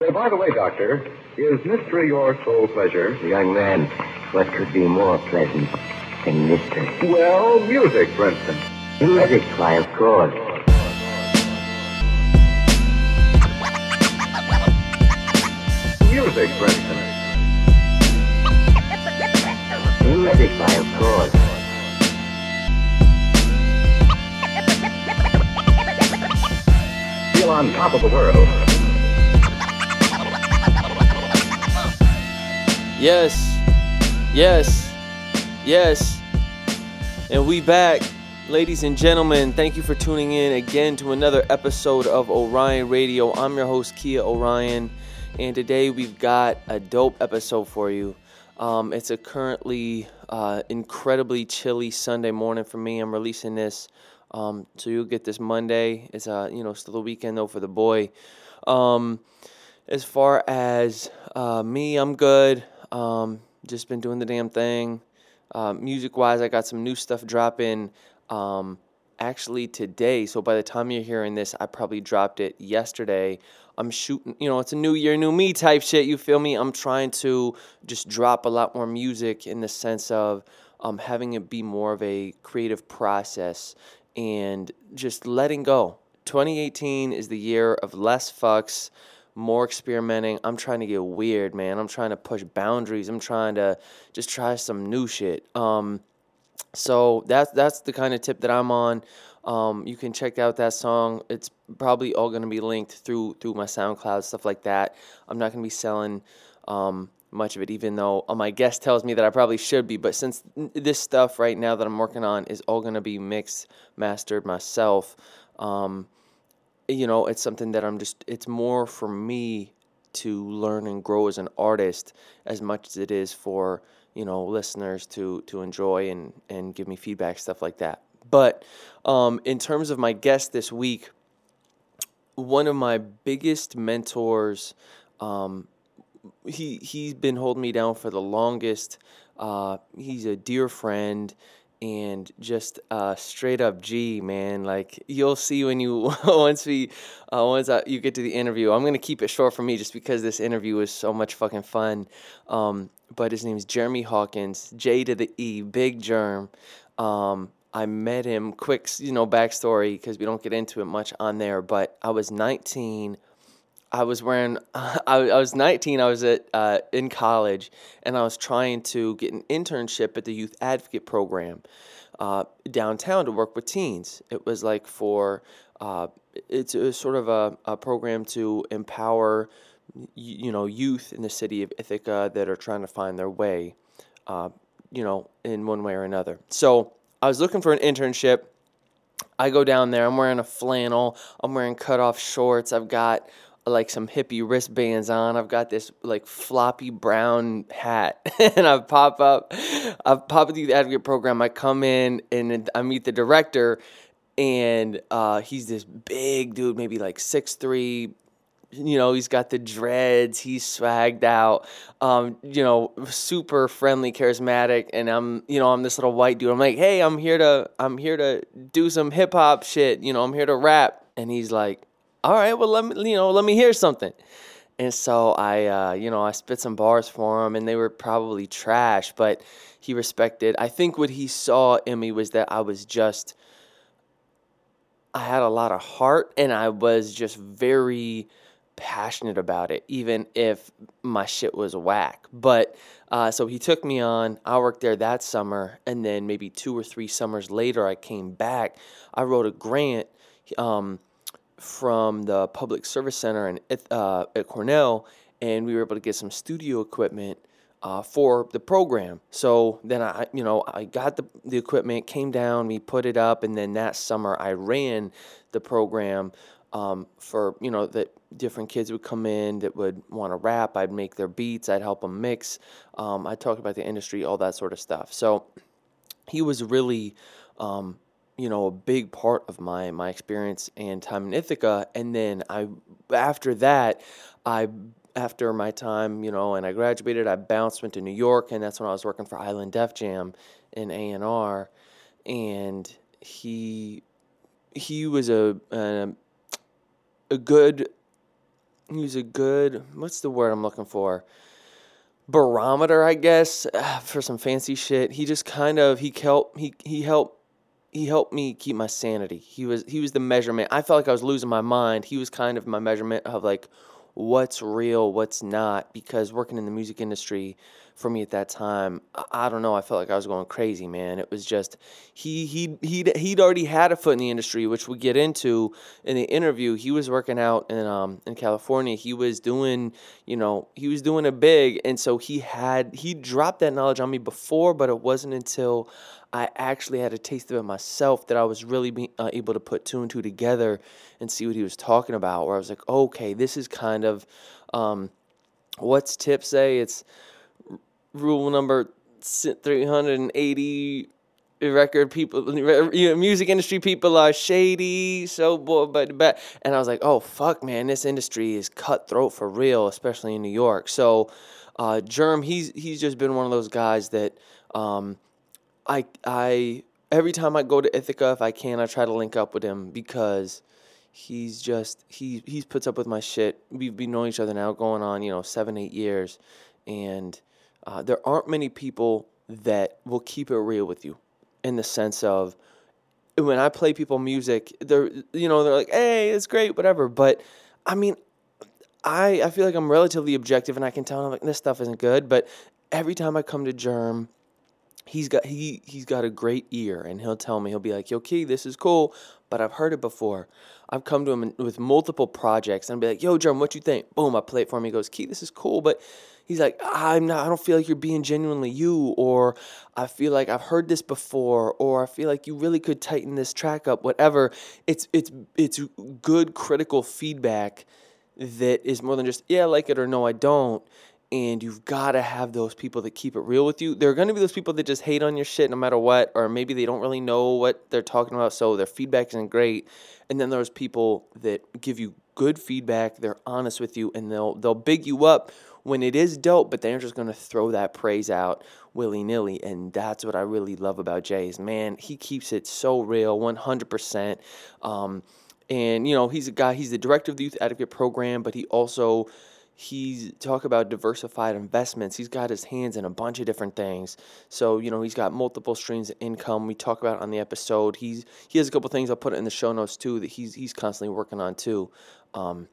Say, by the way, Doctor, is mystery your sole pleasure? Young man, what could be more pleasant than mystery? Well, music, for instance. Music, why, of course. Music, for instance. Music, why, of course. Feel on top of the world. Yes. Yes. Yes. And we back. Ladies and gentlemen, thank you for tuning in again to another episode of Orion Radio. I'm your host, Kia Orion, and today we've got a dope episode for you. Um, it's a currently uh, incredibly chilly Sunday morning for me. I'm releasing this, um, so you'll get this Monday. It's uh, you know still the weekend though for the boy. Um, as far as uh, me, I'm good. Um, just been doing the damn thing. Uh, music wise, I got some new stuff dropping um, actually today. So by the time you're hearing this, I probably dropped it yesterday. I'm shooting, you know, it's a new year, new me type shit. You feel me? I'm trying to just drop a lot more music in the sense of um, having it be more of a creative process and just letting go. 2018 is the year of less fucks more experimenting. I'm trying to get weird, man. I'm trying to push boundaries. I'm trying to just try some new shit. Um, so that's that's the kind of tip that I'm on. Um, you can check out that song. It's probably all to be linked through through my SoundCloud stuff like that. I'm not to be selling um, much of it, even though uh, my guest tells me that I probably should be. But since this stuff right now that I'm working on is all to be mixed, mastered myself. Um, you know, it's something that I'm just, it's more for me to learn and grow as an artist as much as it is for, you know, listeners to, to enjoy and, and give me feedback, stuff like that. But um, in terms of my guest this week, one of my biggest mentors, um, he, he's been holding me down for the longest. Uh, he's a dear friend and just uh, straight up G, man. Like you'll see when you once we uh, once I, you get to the interview. I'm gonna keep it short for me just because this interview was so much fucking fun. Um, but his name is Jeremy Hawkins, J to the E, Big Germ. Um, I met him. Quick, you know, backstory because we don't get into it much on there. But I was 19 I was wearing, I, I was 19, I was at, uh, in college, and I was trying to get an internship at the Youth Advocate Program uh, downtown to work with teens. It was like for, uh, it's a, sort of a, a program to empower, you know, youth in the city of Ithaca that are trying to find their way, uh, you know, in one way or another. So I was looking for an internship. I go down there. I'm wearing a flannel. I'm wearing cutoff shorts. I've got like some hippie wristbands on. I've got this like floppy brown hat, and I pop up. I pop through the advocate program. I come in and I meet the director, and uh, he's this big dude, maybe like six three. You know, he's got the dreads. He's swagged out. Um, you know, super friendly, charismatic, and I'm, you know, I'm this little white dude. I'm like, hey, I'm here to, I'm here to do some hip hop shit. You know, I'm here to rap. And he's like, all right, well, let me, you know, let me hear something. And so I, uh, you know, I spit some bars for him, and they were probably trash, but he respected. I think what he saw in me was that I was just, I had a lot of heart, and I was just very passionate about it, even if my shit was whack. But uh, so he took me on. I worked there that summer, and then maybe two or three summers later, I came back. I wrote a grant. Um, from the Public Service Center in, uh, at Cornell, and we were able to get some studio equipment uh, for the program. So then I, you know, I got the, the equipment, came down, we put it up, and then that summer I ran the program um, for, you know, that different kids would come in that would want to rap. I'd make their beats, I'd help them mix. Um, I talked about the industry, all that sort of stuff. So he was really um, you know a big part of my my experience and time in Ithaca and then I after that I after my time you know and I graduated I bounced went to New York and that's when I was working for Island Def Jam in A&R and he he was a a, um, a good he was a good. What's the word I'm looking for? Barometer, I guess, for some fancy shit. He just kind of he helped he he helped he helped me keep my sanity. He was he was the measurement. I felt like I was losing my mind. He was kind of my measurement of like what's real, what's not. Because working in the music industry for me at that time, I, I don't know. I felt like I was going crazy, man. It was just he he he he'd already had a foot in the industry, which we get into in the interview. He was working out in um in California. He was doing you know he was doing a big, and so he had he dropped that knowledge on me before, but it wasn't until I actually had a taste of it myself that I was really be, uh, able to put two and two together and see what he was talking about. Where I was like, okay, this is kind of um, what's Tip say? It's rule number 380 record people music industry people are shady so boy but but and i was like oh fuck man this industry is cutthroat for real especially in new york so uh germ he's he's just been one of those guys that um I I every time I go to Ithaca, if I can, I try to link up with him because he's just he he puts up with my shit. We've been knowing each other now going on you know seven eight years, and uh, there aren't many people that will keep it real with you, in the sense of when I play people music, they're you know they're like hey it's great whatever, but I mean. I, I feel like I'm relatively objective and I can tell them like this stuff isn't good, but every time I come to Germ, he's got he he's got a great ear and he'll tell me he'll be like yo key this is cool but i've heard it before. I've come to him with multiple projects and i'll be like yo Jerm, what you think? Boom i play it for him. He goes key this is cool but he's like i'm not i don't feel like you're being genuinely you or i feel like i've heard this before or i feel like you really could tighten this track up whatever it's it's it's good critical feedback that is more than just yeah i like it or no i don't and you've got to have those people that keep it real with you. There are going to be those people that just hate on your shit no matter what, or maybe they don't really know what they're talking about, so their feedback isn't great. And then there's people that give you good feedback, they're honest with you, and they'll they'll big you up when it is dope, but they're just to throw that praise out willy nilly, and that's what I really love about Jay. Man, he keeps it so real, one hundred percent. Um, and you know, he's a guy. He's the director of the Youth Advocate Program, but he also he's talk about diversified investments he's got his hands in a bunch of different things so you know he's got multiple streams of income we talk about on the episode he's he has a couple things i'll put it in the show notes too that he's he's constantly working on too um,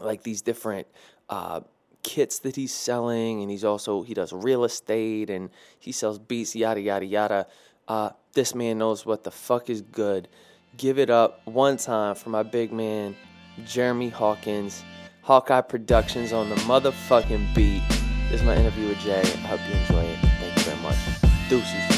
like these different uh, kits that he's selling and he's also he does real estate and he sells beats yada yada yada uh, this man knows what the fuck is good give it up one time for my big man jeremy hawkins Hawkeye Productions on the motherfucking beat. This is my interview with Jay. I hope you enjoy it. Thank you very much. Deuces.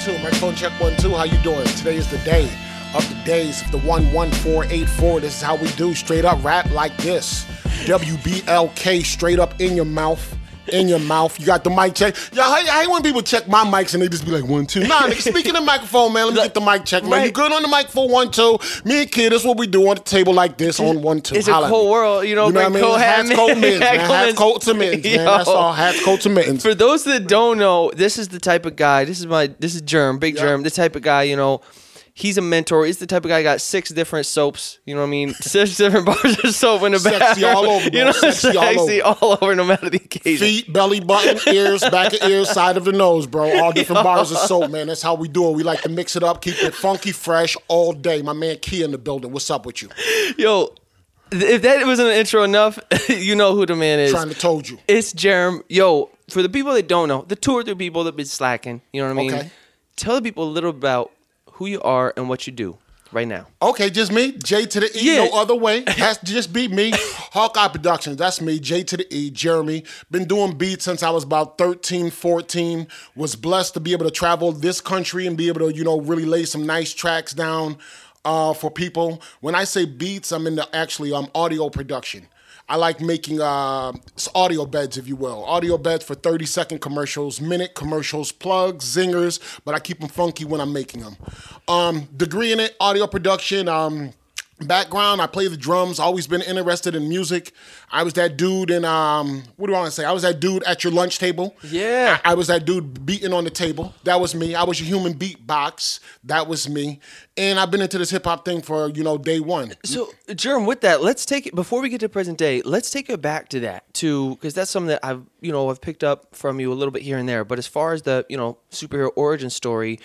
Two one two. Microphone check one two. How you doing? Today is the day of the days of the one one four eight four. This is how we do straight up rap like this. WBLK straight up in your mouth in your mouth. You got the mic check. Yeah, I, I hate when people check my mics and they just be like one two. Nah, nigga, speaking of microphone, man. Let me get the mic check, man. Right. You good on the mic for one two? Me and kid, that's what we do on the table like this on one two. It's a Holla at cold me. world, you know. You know what I mean? cold hat Hats, man- coat, mittens, man. Hats, mittens. coats, and mittens, man. That's all. Hats, coats, and mittens. For those that don't know, this is the type of guy. This is my. This is Germ, Big Yeah. Germ. The type of guy, you know. He's a mentor. He's the type of guy got six different soaps. You know what I mean? Six different bars of soap in the back. Sexy all over, You know, Sexy all over. sexy all over, no matter the occasion. Feet, belly button, ears, back of ears, side of the nose, bro. All different bars of soap, man. That's how we do it. We like to mix it up, keep it funky, fresh all day. My man Key in the building. What's up with you? Yo, if that wasn't an intro enough, you know who the man is. Trying to told you. It's Jerem. Yo, for the people that don't know, the two or three people that been slacking, you know what I mean? Okay. Tell the people a little about who you are and what you do right now. Okay, just me, J to the E, Yeah. no other way. Has to just be me. Hawkeye Productions, that's me, J to the E, Jeremy. Been doing beats since I was about 13, 14. Was blessed to be able to travel this country and be able to, you know, really lay some nice tracks down uh, for people. When I say beats, I'm into actually um, audio production. I like making uh, audio beds, if you will. Audio beds for 30 second commercials, minute commercials, plugs, zingers, but I keep them funky when I'm making them. Um, degree in it, audio production. Um, background. I play the drums. Always been interested in music. I was that dude in um. What do I want to say? I was that dude at your lunch table. Yeah. I, I was that dude beating on the table. That was me. I was a human beatbox. That was me. And I've been into this hip hop thing for you know day one. So, Jerm, with that, let's take it before we get to present day. Let's take it back to that too, because that's something that I've you know I've picked up from you a little bit here and there. But as far as the you know superhero origin story,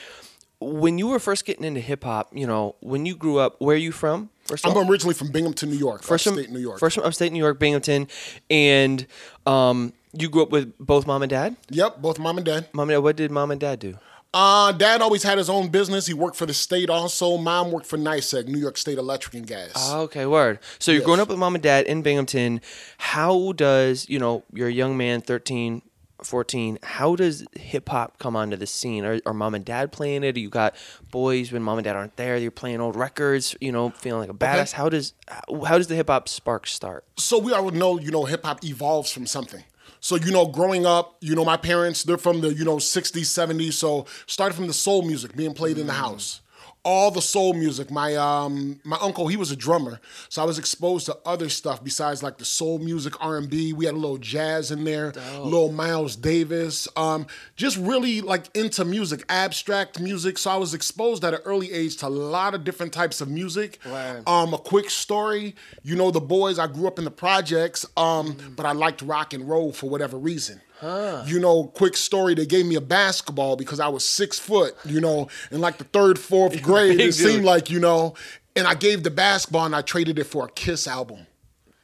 when you were first getting into hip hop, you know, when you grew up, where are you from? First I'm originally from Binghamton, New York. first First from New York. First from upstate New York, Binghamton, and um, you grew up with both mom and dad. Yep, both mom and dad. Mom and dad. What did mom and dad do? Uh, dad always had his own business. He worked for the state also. Mom worked for NYSEG, New York State Electric and Gas. Oh, Okay, word. So you're Yes. growing up with mom and dad in Binghamton. How does, you know, you're a young man, 13, 14. How does hip hop come onto the scene? Are, are mom and dad playing it? You got boys when mom and dad aren't there? You're playing old records, you know, feeling like a badass. How does how does the hip hop spark start? so we all know, you know, hip hop evolves from something. So, you know, growing up, you know, my parents, they're from the, you know, 60s, 70s. So started from the soul music being played in the mm. house. All the soul music. My um my uncle, he was a drummer. So I was exposed to other stuff besides like the soul music, R&B. We had a little jazz in there, little Miles Davis. Um just really like into music, abstract music. So I was exposed at an early age to a lot of different types of music. Wow. Um, a quick story. You know, the boys. I grew up in the projects, um, but I liked rock and roll for whatever reason. You know, quick story. They gave me a basketball because I was six foot. You know, in like the third, fourth grade, it seemed like you know. And I gave the basketball and I traded it for a Kiss album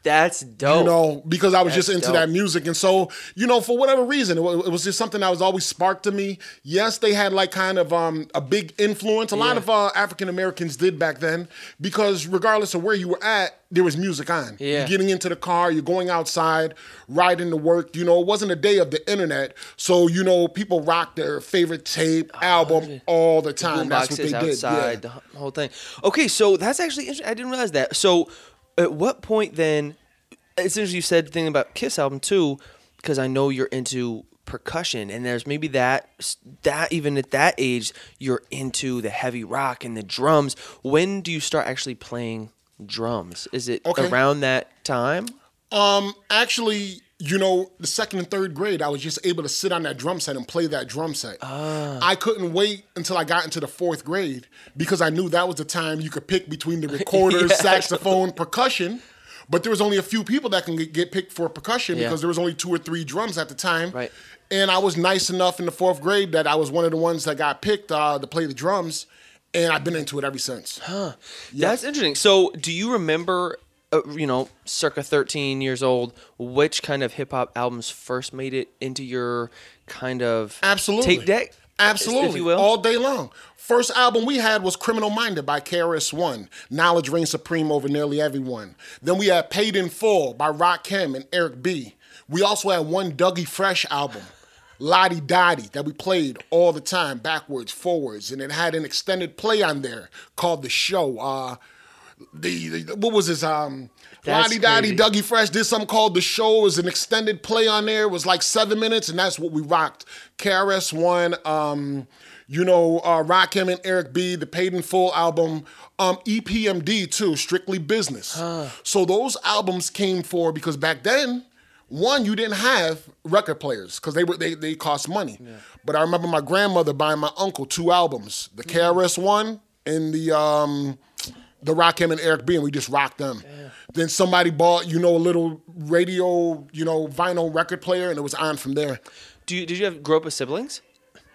That's dope. you know, because I was That's just into dope. that music. And so, you know, for whatever reason, it was, it was just something that was always sparked to me. Yes, they had like kind of um, a big influence. A lot of uh, African Americans did back then because regardless of where you were at, there was music on. Yeah. You're getting into the car, you're going outside, riding to work. You know, it wasn't a day of the internet. So, you know, people rocked their favorite tape, album all the time. That's what they boomboxes did. outside, Yeah. the whole thing. Okay, so that's actually interesting. I didn't realize that. So, at what point then? It's interesting you said the thing about Kiss album too, because I know you're into percussion, and there's maybe that that even at that age you're into the heavy rock and the drums. When do you start actually playing drums? Is it Okay. around that time? Um, actually, you know, the second and third grade, I was just able to sit on that drum set and play that drum set. I couldn't wait until I got into the fourth grade because I knew that was the time you could pick between the recorder, Yeah. saxophone, percussion. But there was only a few people that can get, picked for percussion Yeah. because there was only two or three drums at the time. Right. And I was nice enough in the fourth grade that I was one of the ones that got picked uh, to play the drums, and I've been into it ever since. Huh. That's interesting. So, do you remember, uh, you know, circa 13 years old, which kind of hip hop albums first made it into your kind of Absolutely. tape deck? Absolutely. if you will. All day long. First album we had was Criminal Minded by KRS-One. Knowledge reigns supreme over nearly everyone. Then we had Paid in Full by Rakim and Eric B. We also had one Dougie Fresh album, La Di Da Di, that we played all the time, backwards, forwards, and it had an extended play on there called The Show. Uh, the, the- what was his um La Di Da Di. Dougie Fresh did something called The Show. It was an extended play on there. It was like seven minutes, and that's what we rocked. KRS One, um, you know, uh, Rakim and Eric B, the Paid in Full album, um, EPMD too, Strictly Business. So those albums came for because back then, one, you didn't have record players because they were they they cost money. But I remember my grandmother buying my uncle two albums, the KRS One and the um the Rakim and Eric B, and we just rocked them. Then somebody bought, you know, a little radio, you know, vinyl record player, and it was on from there. Do you, did you have grow up with siblings?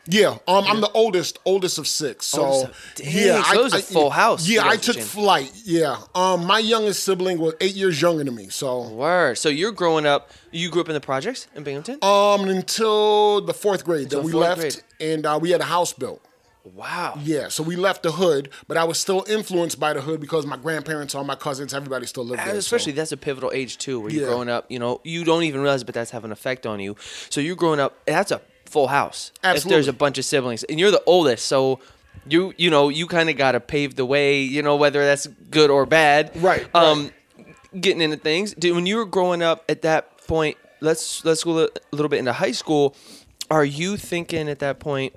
Yeah, um, I'm the oldest, oldest of six. So Oldest of- Dang, yeah, so it was a full house Yeah, I took jamming. flight. Yeah, um, my youngest sibling was eight years younger than me. So Word. So you're growing up. You grew up in the projects in Binghamton. um, until the fourth grade, then we left, grade. and uh, we had a house built. Wow. Yeah, so we left the hood, but I was still influenced by the hood because my grandparents, all my cousins, everybody still lived And there. especially so. that's a pivotal age too, where you're Yeah. growing up. You know, you don't even realize, but that's having an effect on you. So you're growing up. That's a full house. If there's a bunch of siblings, and you're the oldest, so you you know you kind of got to pave the way. You know whether that's good or bad. Right, Um, getting into things. Dude, when you were growing up at that point, let's let's go a little bit into high school. Are you thinking at that point?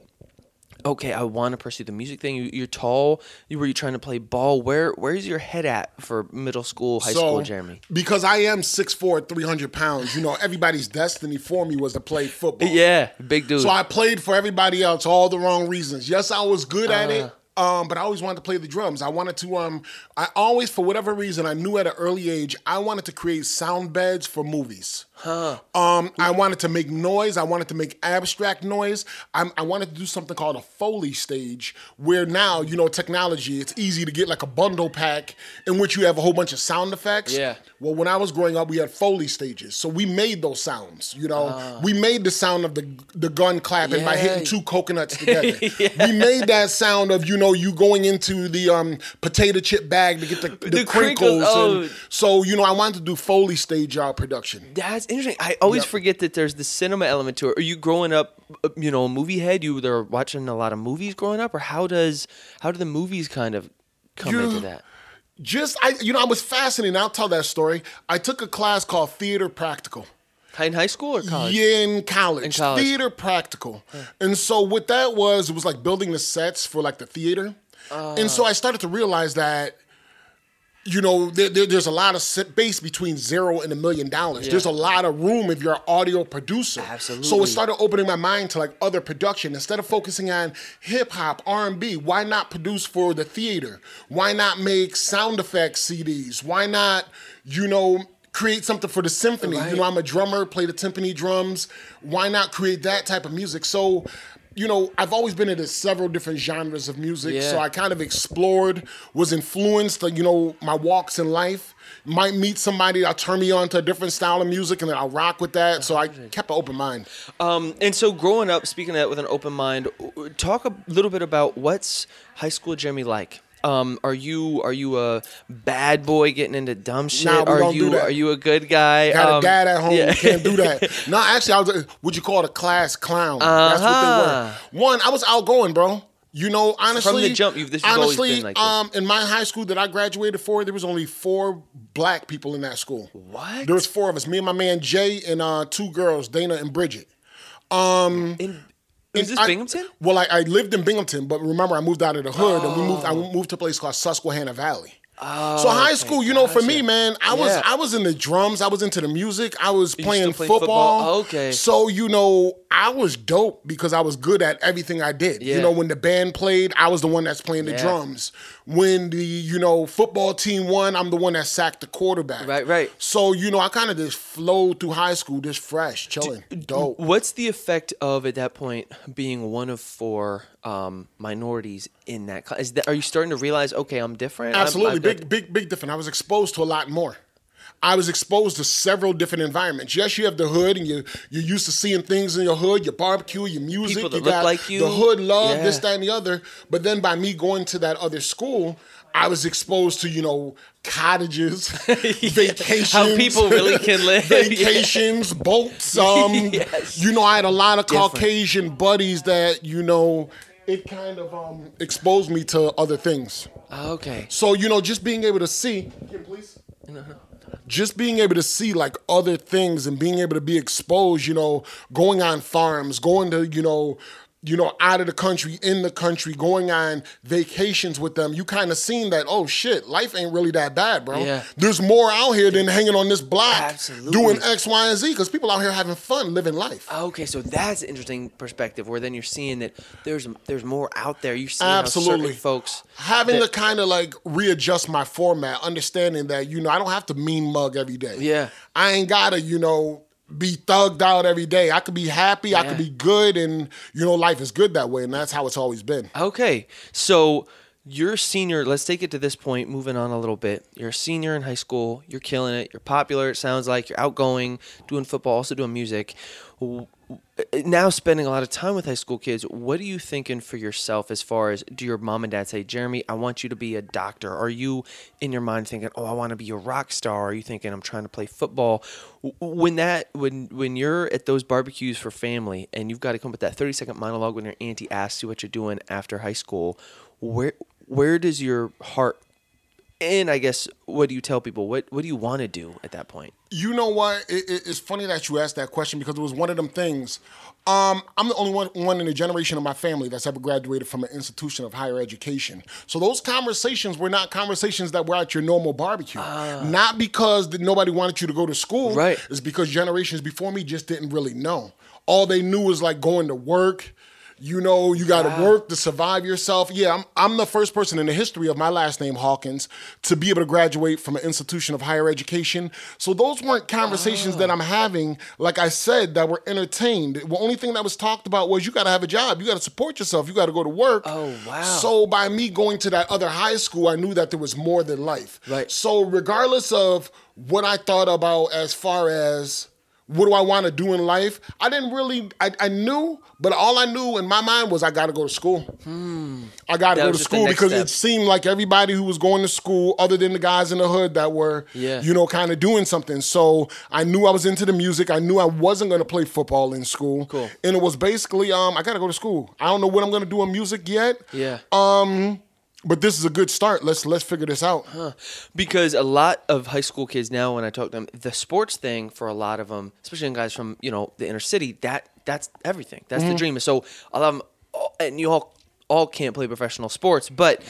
Okay, I want to pursue the music thing. You, you're tall. You were you trying to play ball? Where where's your head at for middle school, high school, Jeremy? Because I am 6'4", 300 pounds, you know, everybody's destiny for me was to play football. Yeah, big dude. So I played for everybody else, all the wrong reasons. Yes, I was good at Uh. it. Um, but I always wanted to play the drums. I wanted to. Um, I always, for whatever reason, I knew at an early age I wanted to create sound beds for movies. Um, I wanted to make noise. I wanted to make abstract noise. I, I wanted to do something called a Foley stage, where now you know technology. It's easy to get like a bundle pack in which you have a whole bunch of sound effects. Yeah. Well, when I was growing up, we had Foley stages, so we made those sounds. You know, we made the sound of the the gun clapping by hitting two coconuts together. We made that sound of you know you going into the um, potato chip bag to get the, the, The crinkles, crinkles. oh. And so you know, I wanted to do Foley stage uh, production. That's interesting. I always Yep. forget that there's the cinema element to it. Are you growing up, uh, you know, a movie head? You were watching a lot of movies growing up, or how does how do the movies kind of come Yeah. into that? Just I, you know, I was fascinated. I'll tell that story. I took a class called Theater Practical. High- In high school or college? Yeah, in college. In college. Theater practical. And so what that was, it was like building the sets for like the theater. and Ah. so I started to realize that, you know, there, there- there's a lot of space between zero and a million dollars. There's a lot of room if you're an audio producer. Absolutely. So it started opening my mind to like other production. Instead of focusing on hip hop, R&B, why not produce for the theater? Why not make sound effects CDs? Why not, you know, create something for the symphony? You know, I'm a drummer, play the timpani drums. Why not create that type of music? So, you know, I've always been into several different genres of music. Yeah. So I kind of explored, was influenced, you know, my walks in life. Might meet somebody, that'll turn me on to a different style of music and then I'll rock with that. So I kept an open mind. Um, and so growing up, speaking of that with an open mind, talk a little bit about what's high school Jeremy like. Um, are you are you a bad boy getting into dumb shit? Nah, are you are you a good guy? Got Um, a dad at home, yeah. can't do that. no, actually, I was what you call it, a class clown. That's what Uh-huh. they were. One, I was outgoing, bro. You know, honestly, from the jump, you've- this honestly, been like this. um, in my high school that I graduated for, there was only four black people in that school. What? There was four of us. Me and my man Jay and uh, two girls, Dana and Bridget. Um, In, is this I- Binghamton? Well, I, I lived in Binghamton, but remember, I moved out of the hood and we moved. I oh. moved to a place called Susquehanna Valley. Oh, so high school, you know, for me, man, I was I was in the drums. I was into the music. I was still playing play football. football? Okay. So you know, I was dope because I was good at everything I did. Yeah. You know, when the band played, I was the one that's playing the Yeah. drums. When the you know football team won, I'm the one that sacked the quarterback. Right, right. So you know, I kind of just flowed through high school, just fresh, chilling, dope. What's the effect of at that point being one of four um, minorities in that class? Is that, are you starting to realize, okay, I'm different? I'm- Absolutely, got- big, big, big different. I was exposed to a lot more. I was exposed to several different environments. Yes, you have the hood, and you you're used to seeing things in your hood, your barbecue, your music. People that you look got like you. The hood love this, that, and the other. But then by me going to that other school, I was exposed to you know cottages, vacations, How people really can live. vacations, boats. Um, Yes. you know, I had a lot of Different. Caucasian buddies that you know. It kind of um, exposed me to other things. Okay. So you know, just being able to see, Kim, please. Just being able to see like other things and being able to be exposed, you know, going on farms, going to you know, you know, out of the country, in the country, going on vacations with them. You kind of seen that. Oh shit, life ain't really that bad, bro. Yeah. There's more out here than hanging on this block, Absolutely. doing X, Y, and Z. Because people out here having fun, living life. Ah, okay, so that's an interesting perspective where then you're seeing that there's there's more out there. You're seeing how Absolutely. folks having that- to kind of like readjust my format, understanding that you know I don't have to mean mug every day. Yeah. I ain't gotta you know be thugged out every day. I could be happy. I could be good, and you know life is good that way, and that's how it's always been. Okay, so you're senior. Let's take it to this point. Moving on a little bit. You're a senior in high school. You're killing it. You're popular. It sounds like you're outgoing, doing football, also doing music. Now spending a lot of time with high school kids. What are you thinking for yourself as far as do your mom and dad say, Jeremy, I want you to be a doctor? Are you in your mind thinking, oh, I want to be a rock star? Are you thinking I'm trying to play football? When that when when you're at those barbecues for family and you've got to come up with that 30 second monologue when your auntie asks you what you're doing after high school, where where does your heart and I guess what do you tell people? What what do you want to do at that point? You know what? It, it, it's funny that you asked that question because it was one of them things. Um, I'm the only one, one in the generation of my family that's ever graduated from an institution of higher education. So those conversations were not conversations that were at your normal barbecue. Not because that nobody wanted you to go to school. Right. It's because generations before me just didn't really know. All they knew was like going to work. You know, you got to work to survive yourself. Yeah, I'm, I'm the first person in the history of my last name, Hawkins, to be able to graduate from an institution of higher education. So those weren't conversations that oh. I'm having, like I said, that were entertained. The only thing that was talked about was you got to have a job, you got to support yourself, you got to go to work. Oh, wow. So by me going to that other high school, I knew that there was more than life. Right. So regardless of what I thought about as far as what do I want to do in life? I didn't really, I, I knew, but all I knew in my mind was I got to go to school. I got to go to school because step. it seemed like everybody who was going to school, other than the guys in the hood that were, Yeah. you know, kind of doing something. So I knew I was into the music. I knew I wasn't going to play football in school. Cool. And it was basically, um, I got to go to school. I don't know what I'm going to do in music yet. Yeah. But this is a good start. Let's let's figure this out. because a lot of high school kids now when i talk to them the sports thing for a lot of them especially guys from you know the inner city that that's everything. That's the dream. So a lot of them all- and you all all can't play professional sports but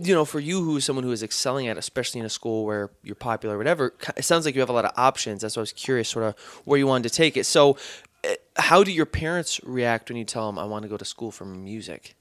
you know for you who is someone who is excelling at especially in a school where you're popular or whatever it sounds like you have a lot of options. That's why i was curious sort of where you wanted to take it. So eh, how do your parents react when you tell them i want to go to school for music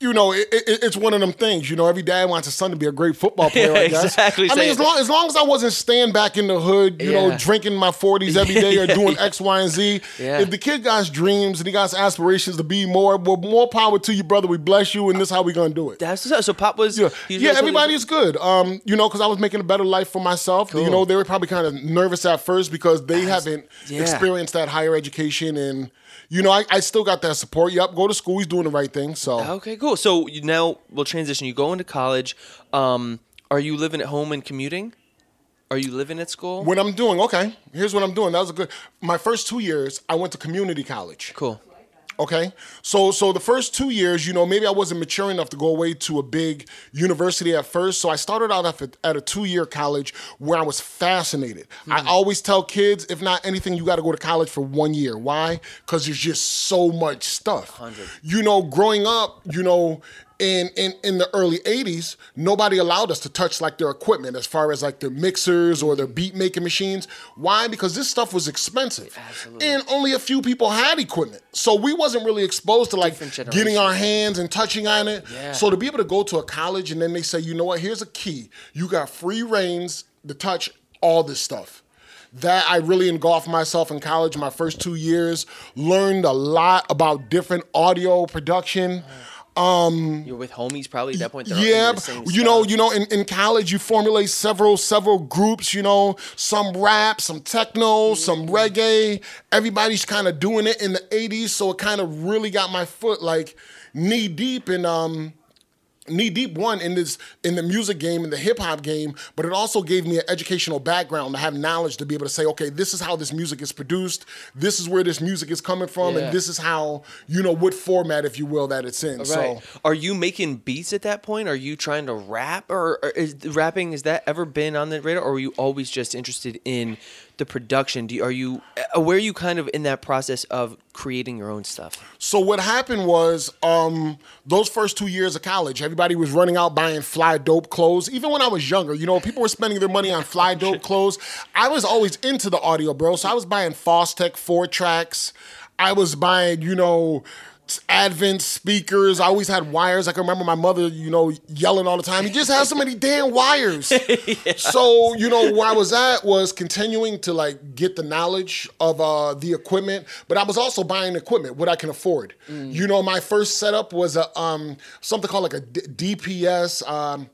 you know, it, it, it's one of them things. You know, every dad wants his son to be a great football player. Yeah, I guess. exactly. I mean, as long as long as I wasn't staying back in the hood, you know, drinking my forties every day or doing X, Y, and Z. Yeah. If the kid got dreams and he got aspirations to be more, well, more power to you, brother. We bless you, and this is how we gonna do it. that's so pop was Yeah, yeah really- everybody is good. Um, you know, because I was making a better life for myself. You know, they were probably kind of nervous at first because they haven't yeah. experienced that higher education, and you know, I, I still got that support. Yep, go to school. He's doing the right thing. So Okay, cool. So you now we'll transition. You go into college. Um, are you living at home and commuting? Are you living at school? What I'm doing, okay. Here's what I'm doing. That was a good. My first two years, I went to community college. Cool. Okay, so so the first two years, you know, maybe I wasn't mature enough to go away to a big university at first. So I started out at, at a two year college where I was fascinated. I hmm. always tell kids, if not anything, you got to go to college for one year. Why? Because there's just so much stuff. You know, growing up, you know. In, in, in the early 80s, nobody allowed us to touch like their equipment as far as like their mixers or their beat making machines. Why? Because this stuff was expensive. And only a few people had equipment. So we wasn't really exposed to like getting our hands and touching on it. Yeah. So to be able to go to a college and then they say, you know what, here's a key. You got free reigns to touch all this stuff. That I really engulfed myself in college my first two years, learned a lot about different audio production. You're with homies probably at that point. They're Yeah, you know, you know, in, in college you formulate several several groups. You know, some rap, some techno, some Mm-hmm. reggae. Everybody's kind of doing it in the '80s, so it kind of really got my foot like knee deep in um knee deep one in this in the music game in the hip hop game, but it also gave me an educational background to have knowledge to be able to say, okay, this is how this music is produced, this is where this music is coming from, Yeah. and this is how you know what format, if you will, that it's in. Right. So. Are you making beats at that point? Are you trying to rap, or, or is rapping? Has that ever been on the radar, or were you always just interested in the production? Do you, are you uh, where are you kind of in that process of creating your own stuff? So what happened was, um, those first two years of college, everybody was running out buying fly dope clothes. Even when I was younger, you know, people were spending their money on fly dope clothes. I was always into the audio, bro. So I was buying Fostex four tracks. I was buying, you know, Advent speakers. I always had wires. I can remember my mother, you know, yelling all the time. He just has so many damn wires. So, you know, where I was at was continuing to like get the knowledge of uh, the equipment, but I was also buying equipment, what I can afford. You know, my first setup was a um, something called like a D- DPS, um,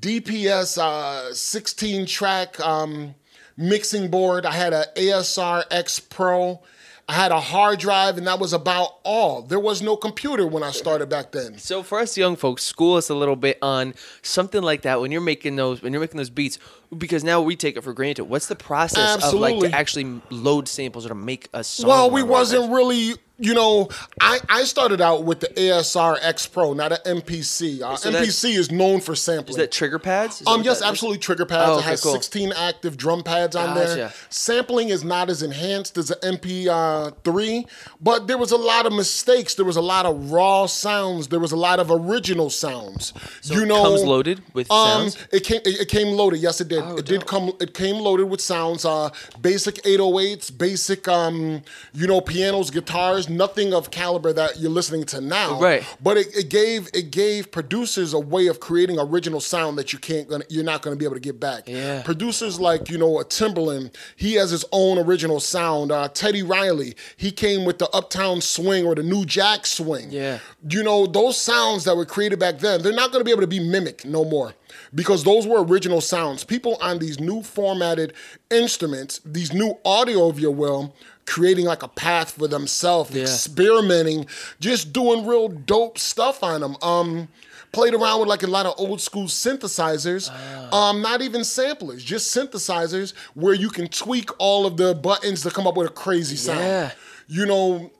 DPS uh, 16 track um, mixing board. I had an ASR X Pro. I had a hard drive, and that was about all. There was no computer when I started back then. So for us young folks, school us a little bit on something like that. When you're making those, when you're making those beats, because now we take it for granted. What's the process of Absolutely. like to actually load samples or to make a song? Well, we wasn't really, you know, I, I started out with the ASR X Pro, not an MPC. Uh, So MPC is known for sampling. Is that trigger pads? Is Um, yes, is? absolutely. Trigger pads. Oh, it has cool. 16 active drum pads on there. Sampling is not as enhanced as an MP3, but there was a lot of mistakes. There was a lot of raw sounds. There was a lot of original sounds. you it know, comes loaded with um, sounds? It came. It, it came loaded. Yes, it did. Oh, it did come. It came loaded with sounds. Uh, basic 808s, basic, um, you know, pianos, guitars. Nothing of caliber that you're listening to now. Right. But it, it gave it gave producers a way of creating original sound that you can't gonna you're not gonna be able to get back. Yeah. Producers like you know a Timbaland, he has his own original sound. Uh, Teddy Riley, he came with the Uptown Swing or the New Jack Swing. Yeah. You know those sounds that were created back then, they're not gonna be able to be mimicked no more. Because those were original sounds. People on these new formatted instruments, these new audio, if you will, creating like a path for themselves, Yeah. experimenting, just doing real dope stuff on them. Um, played around with like a lot of old school synthesizers, Ah. um, not even samplers, just synthesizers where you can tweak all of the buttons to come up with a crazy sound. Yeah. You know,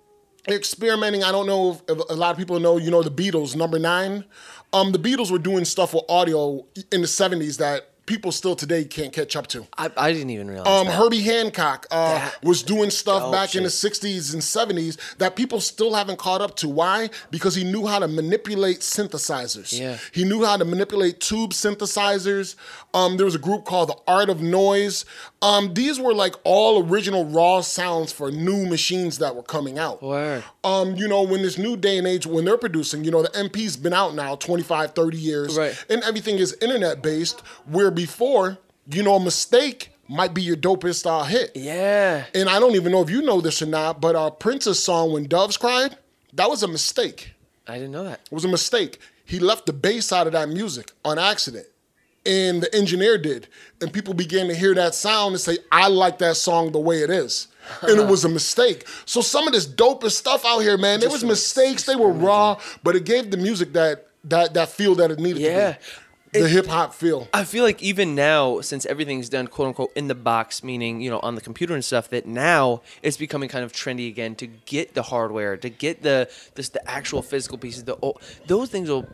experimenting. I don't know if, if a lot of people know. You know, the Beatles, number nine. Um, the Beatles were doing stuff with audio in the '70s that people still today can't catch up to. I, I didn't even realize. Um, that. Herbie Hancock uh, was doing stuff back in the 60s and 70s that people still haven't caught up to. Why? Because he knew how to manipulate synthesizers. Yeah. He knew how to manipulate tube synthesizers. Um, there was a group called the Art of Noise. Um, these were like all original raw sounds for new machines that were coming out. Word. Um, you know, when this new day and age, when they're producing, you know, the MP's been out now 25, 30 years. Right. And everything is internet based, where before, you know, a mistake might be your dopest uh, hit. Yeah. And I don't even know if you know this or not, but uh, Prince's song "When Doves Cried" that was a mistake. I didn't know that. It was a mistake. He left the bass out of that music on accident, and the engineer did. And people began to hear that sound and say, "I like that song the way it is." And it was a mistake. So some of this dopest stuff out here, man, there was mistakes. They were raw, but it gave the music that that that feel that it needed Yeah. The hip hop feel. I feel like even now, since everything's done quote unquote in the box, meaning you know on the computer and stuff, that now it's becoming kind of trendy again to get the hardware, to get the this the actual physical pieces. The oh, those things will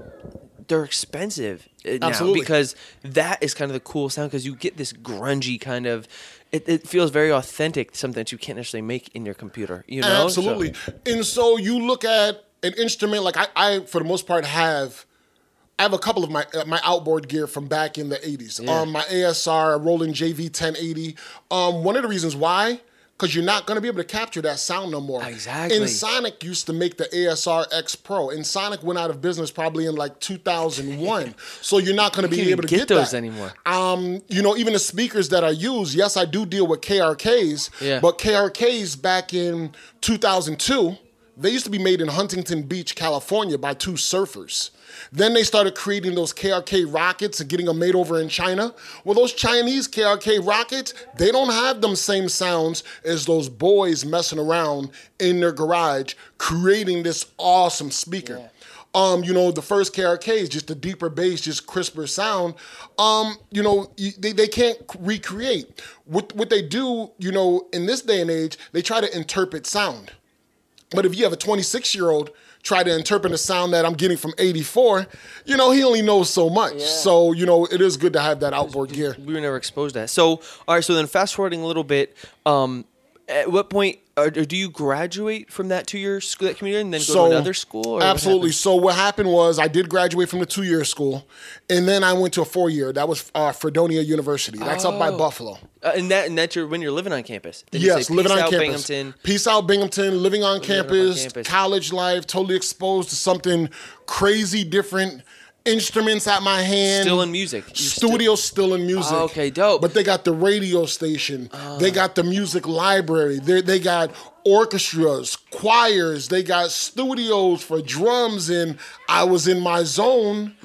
they're expensive uh, now Absolutely. because that is kind of the cool sound because you get this grungy kind of. It, it feels very authentic, something that you can't necessarily make in your computer. You know, So- Absolutely. And so you look at an instrument like I, I for the most part have. I have a couple of my uh, my outboard gear from back in the 80s. Yeah. Um, my ASR, a Roland JV 1080. Um, one of the reasons why, because you're not going to be able to capture that sound no more. Exactly. Ensoniq used to make the ASR X Pro. Ensoniq went out of business probably in like 2001. so you're not going to be able to get, get those that. anymore. Um, you know, even the speakers that I use, yes, I do deal with KRKs, Yeah. but KRKs back in 2002, they used to be made in Huntington Beach, California by two surfers. Then they started creating those KRK Rokits and getting them made over in China. Well, those Chinese KRK Rokits, they don't have them same sounds as those boys messing around in their garage creating this awesome speaker. Um, you know, the first KRK is just a deeper bass, just crisper sound. Um, you know, they, they can't recreate. What what they do, you know, in this day and age, they try to interpret sound. But if you have a 26 year old try to interpret the sound that I'm getting from 84, you know, he only knows so much. So, you know, it is good to have that outboard gear. we were never exposed to that. So, all right. So then, fast forwarding a little bit, um, at what point or, do you graduate from that two-year school, that community, and then go to another school? Or what absolutely. happens? So what happened was I did graduate from the two year school, and then I went to a four year. That was uh, Fredonia University. That's up by Oh. Buffalo. Uh, and that and that's your when you're living on campus. Did Yes, say, living "Peace on out, campus. Binghamton. Peace out, Binghamton. Living on on campus, campus. college life, totally exposed to something crazy different. Instruments at my hand. Still in music. Still- Studio still in oh, music. Oh, okay, dope. But they got the radio station. They ah. got the music library. They they got orchestras, choirs. They got studios for drums. And I was in my zone.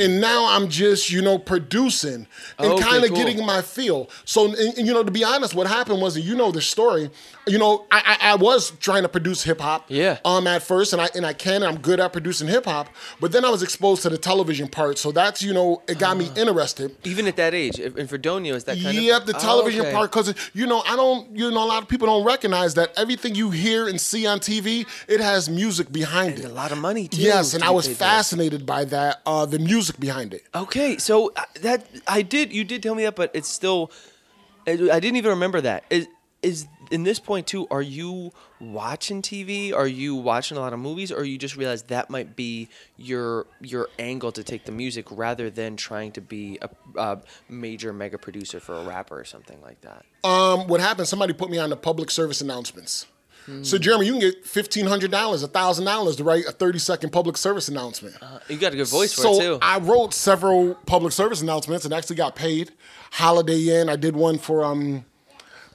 And now I'm just you know producing and Okay, kind of cool. getting my feel. So and, and, you know, to be honest, what happened was, you know the story. You know, I, I, I was trying to produce hip hop. Yeah. Um, at first, and I and I can. And I'm good at producing hip hop, but then I was exposed to the television part. So that's you know, it got me interested. Even at that age, in Fredonia, is that kind of Yep, the Oh, television okay. part, because you know, I don't, you know, a lot of people don't recognize that everything you hear and see on TV, it has music behind And it. a lot of money too. Yes, and I was fascinated by that, uh, the music behind it. Okay, so uh, that I did. You did tell me that, but it's still. I I didn't even remember that. Is is in this point too? Are you watching TV? Are you watching a lot of movies, or you just realize that might be your your angle to take the music rather than trying to be a, a major mega producer for a rapper or something like that? Um, what happened? Somebody put me on the public service announcements. So, Jeremy, you can get fifteen hundred dollars, thousand dollars to write a thirty-second public service announcement. You got a good voice for it too. I wrote several public service announcements and actually got paid. Holiday Inn. I did one for um,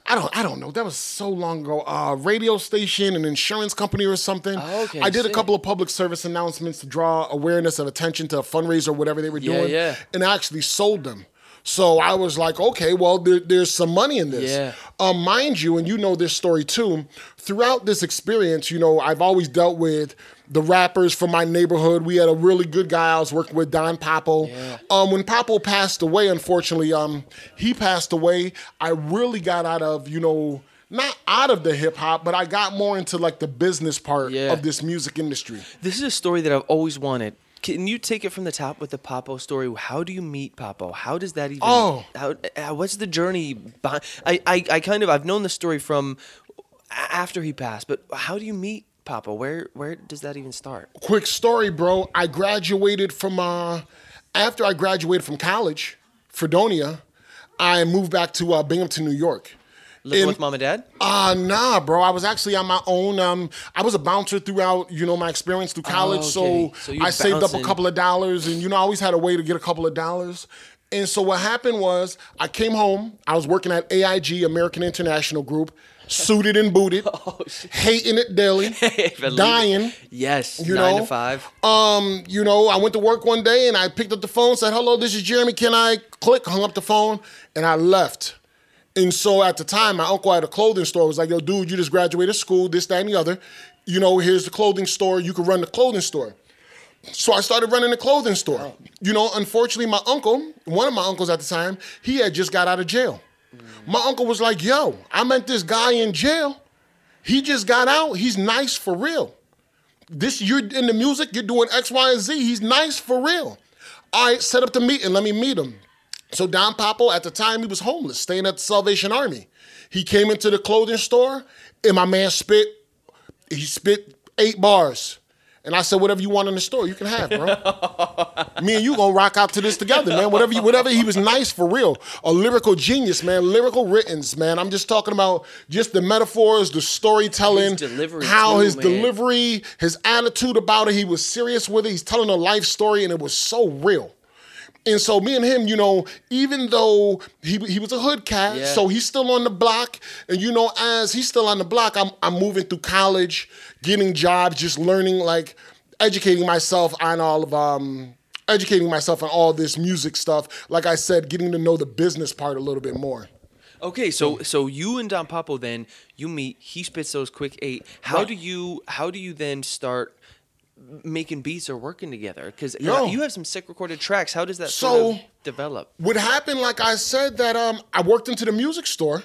I don't I don't know. That was so long ago. Uh, radio station, an insurance company or something. Oh, okay, I did a couple of public service announcements to draw awareness of attention to a fundraiser or whatever they were Yeah, doing. yeah. And I actually sold them. So I was like, okay, well, there, there's some money in this. Yeah. Um, mind you, and you know this story too, throughout this experience, you know, I've always dealt with the rappers from my neighborhood. We had a really good guy I was working with, Don Papo. Um, when Papo passed away, unfortunately, um, he passed away. I really got out of, you know, not out of the hip hop, but I got more into like the business part Yeah. of this music industry. This is a story that I've always wanted. Can you take it from the top with the Papo story? How do you meet Papo? How does that even? Oh. how, uh, what's the journey? Behind, I, I, I kind of I've known the story from after he passed, but how do you meet Papo? Where, where does that even start? quick story, bro. I graduated from uh after I graduated from college, Fredonia, I moved back to uh, Binghamton, New York. Living with mom and dad? Uh nah, bro. I was actually on my own. Um, I was a bouncer throughout, you know, my experience through college. okay. So, So I saved up a couple of dollars, and you know, I always had a way to get a couple of dollars. And so what happened was, I came home. I was working at AIG, American International Group, suited and booted, hating it daily, dying. Yes. You nine know, to five. Um, you know, I went to work one day and I picked up the phone, said, "Hello, this is Jeremy. Can I click?" Hung up the phone, and I left. And so at the time, my uncle had a clothing store. It Was like, "Yo, dude, you just graduated school, this, that, and the other. You know, here's the clothing store. You can run the clothing store." So I started running the clothing store. You know, unfortunately, my uncle, one of my uncles at the time, he had just got out of jail. My uncle was like, "Yo, I met this guy in jail. He just got out. He's nice for real." this you're in the music, you're doing X, Y, and Z. He's nice for real. Right, set up the meeting. Let me meet him. So Don Papo, at the time, he was homeless, staying at the Salvation Army. He came into the clothing store, and my man spit. He spit eight bars, and I said, "Whatever you want in the store, you can have, bro." Me and you gonna rock out to this together, man. Whatever, you, whatever. He was nice for real, a lyrical genius, man. Lyrical writtens, man. I'm just talking about just the metaphors, the storytelling, His how too, his man. delivery, his attitude about it. He was serious with it. He's telling a life story, and it was so real. And so me and him, you know, even though he he was a hood cat, Yeah. so he's still on the block. And you know, as he's still on the block, I'm I'm moving through college, getting jobs, just learning, like educating myself on all of um educating myself on all this music stuff. Like I said, getting to know the business part a little bit more. Okay, so so you and Don Papo then you meet. He spits those quick eight. How Right. do you how do you then start making beats or working together? Because Yo. you have some sick recorded tracks. How does that So- sort of develop? What happened, like I said, that um I worked into the music store.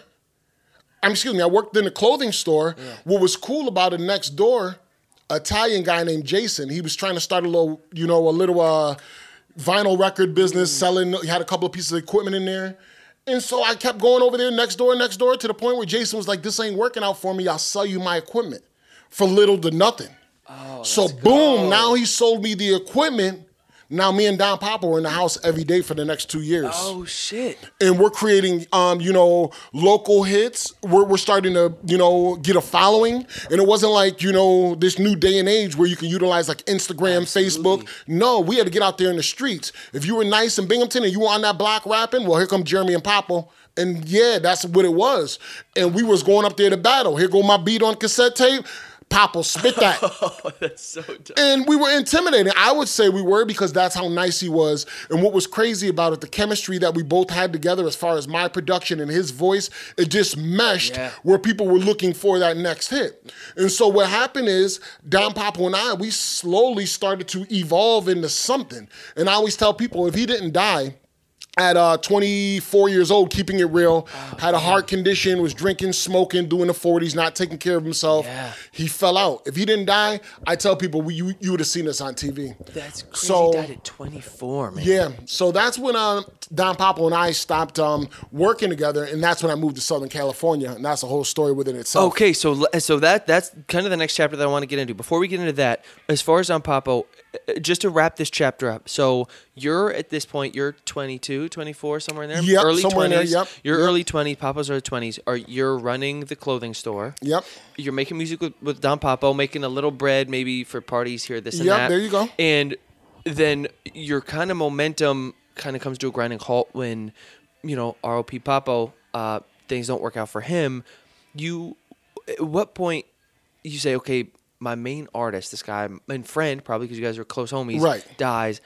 I'm excuse me, I worked in the clothing store. What was cool about it next door, Italian guy named Jason, he was trying to start a little, you know, a little uh vinyl record business, selling he had a couple of pieces of equipment in there. And so I kept going over there next door, next door, to the point where Jason was like, This ain't working out for me. I'll sell you my equipment for little to nothing. So boom, now he sold me the equipment. Now me and Don Papo were in the house every day for the next two years. Oh shit! and we're creating um, you know local hits. We're, we're starting to you know get a following. And it wasn't like you know this new day and age where you can utilize like instagram facebook. No we had to get out there in the streets. If you were nice in binghamton and you were on that block rapping well here come jeremy and Papo. and yeah that's what it was. And we was going up there to battle. Here go my beat on cassette tape Papo, spit that. Oh, that's so dumb. And we were intimidating. I would say we were because that's how nice he was. And what was crazy about it, the chemistry that we both had together as far as my production and his voice, it just meshed Yeah. where people were looking for that next hit. And so what happened is Don Papo and I, we slowly started to evolve into something. And I always tell people if he didn't die, at uh, 24 years old, keeping it real, Oh, had a heart condition, was drinking, smoking, doing the 40s, not taking care of himself. Yeah. He fell out. If he didn't die, I tell people we, you, you would have seen us on TV. That's crazy. So- he died at 24, man. Yeah, so that's when uh, Don Papo and I stopped um, working together, and that's when I moved to Southern California, and that's a whole story within itself. Okay, so so that that's kind of the next chapter that I want to get into. Before we get into that, as far as Don Papo, uh, just to wrap this chapter up. So you're at this point, you're 22, 24, somewhere in there. Yep, early somewhere in there, 20s. yep, You're yep. early 20s. Papo's early 20s. Are you're running the clothing store? Yep. You're making music with, with Don Papo, making a little bread maybe for parties here, this and Yep, that. there you go. And then your kind of momentum kind of comes to a grinding halt when, you know, ROP Papo, uh, things don't work out for him. You, at what point you say, okay, my main artist, this guy and friend, probably because you guys are close homies, Right. dies.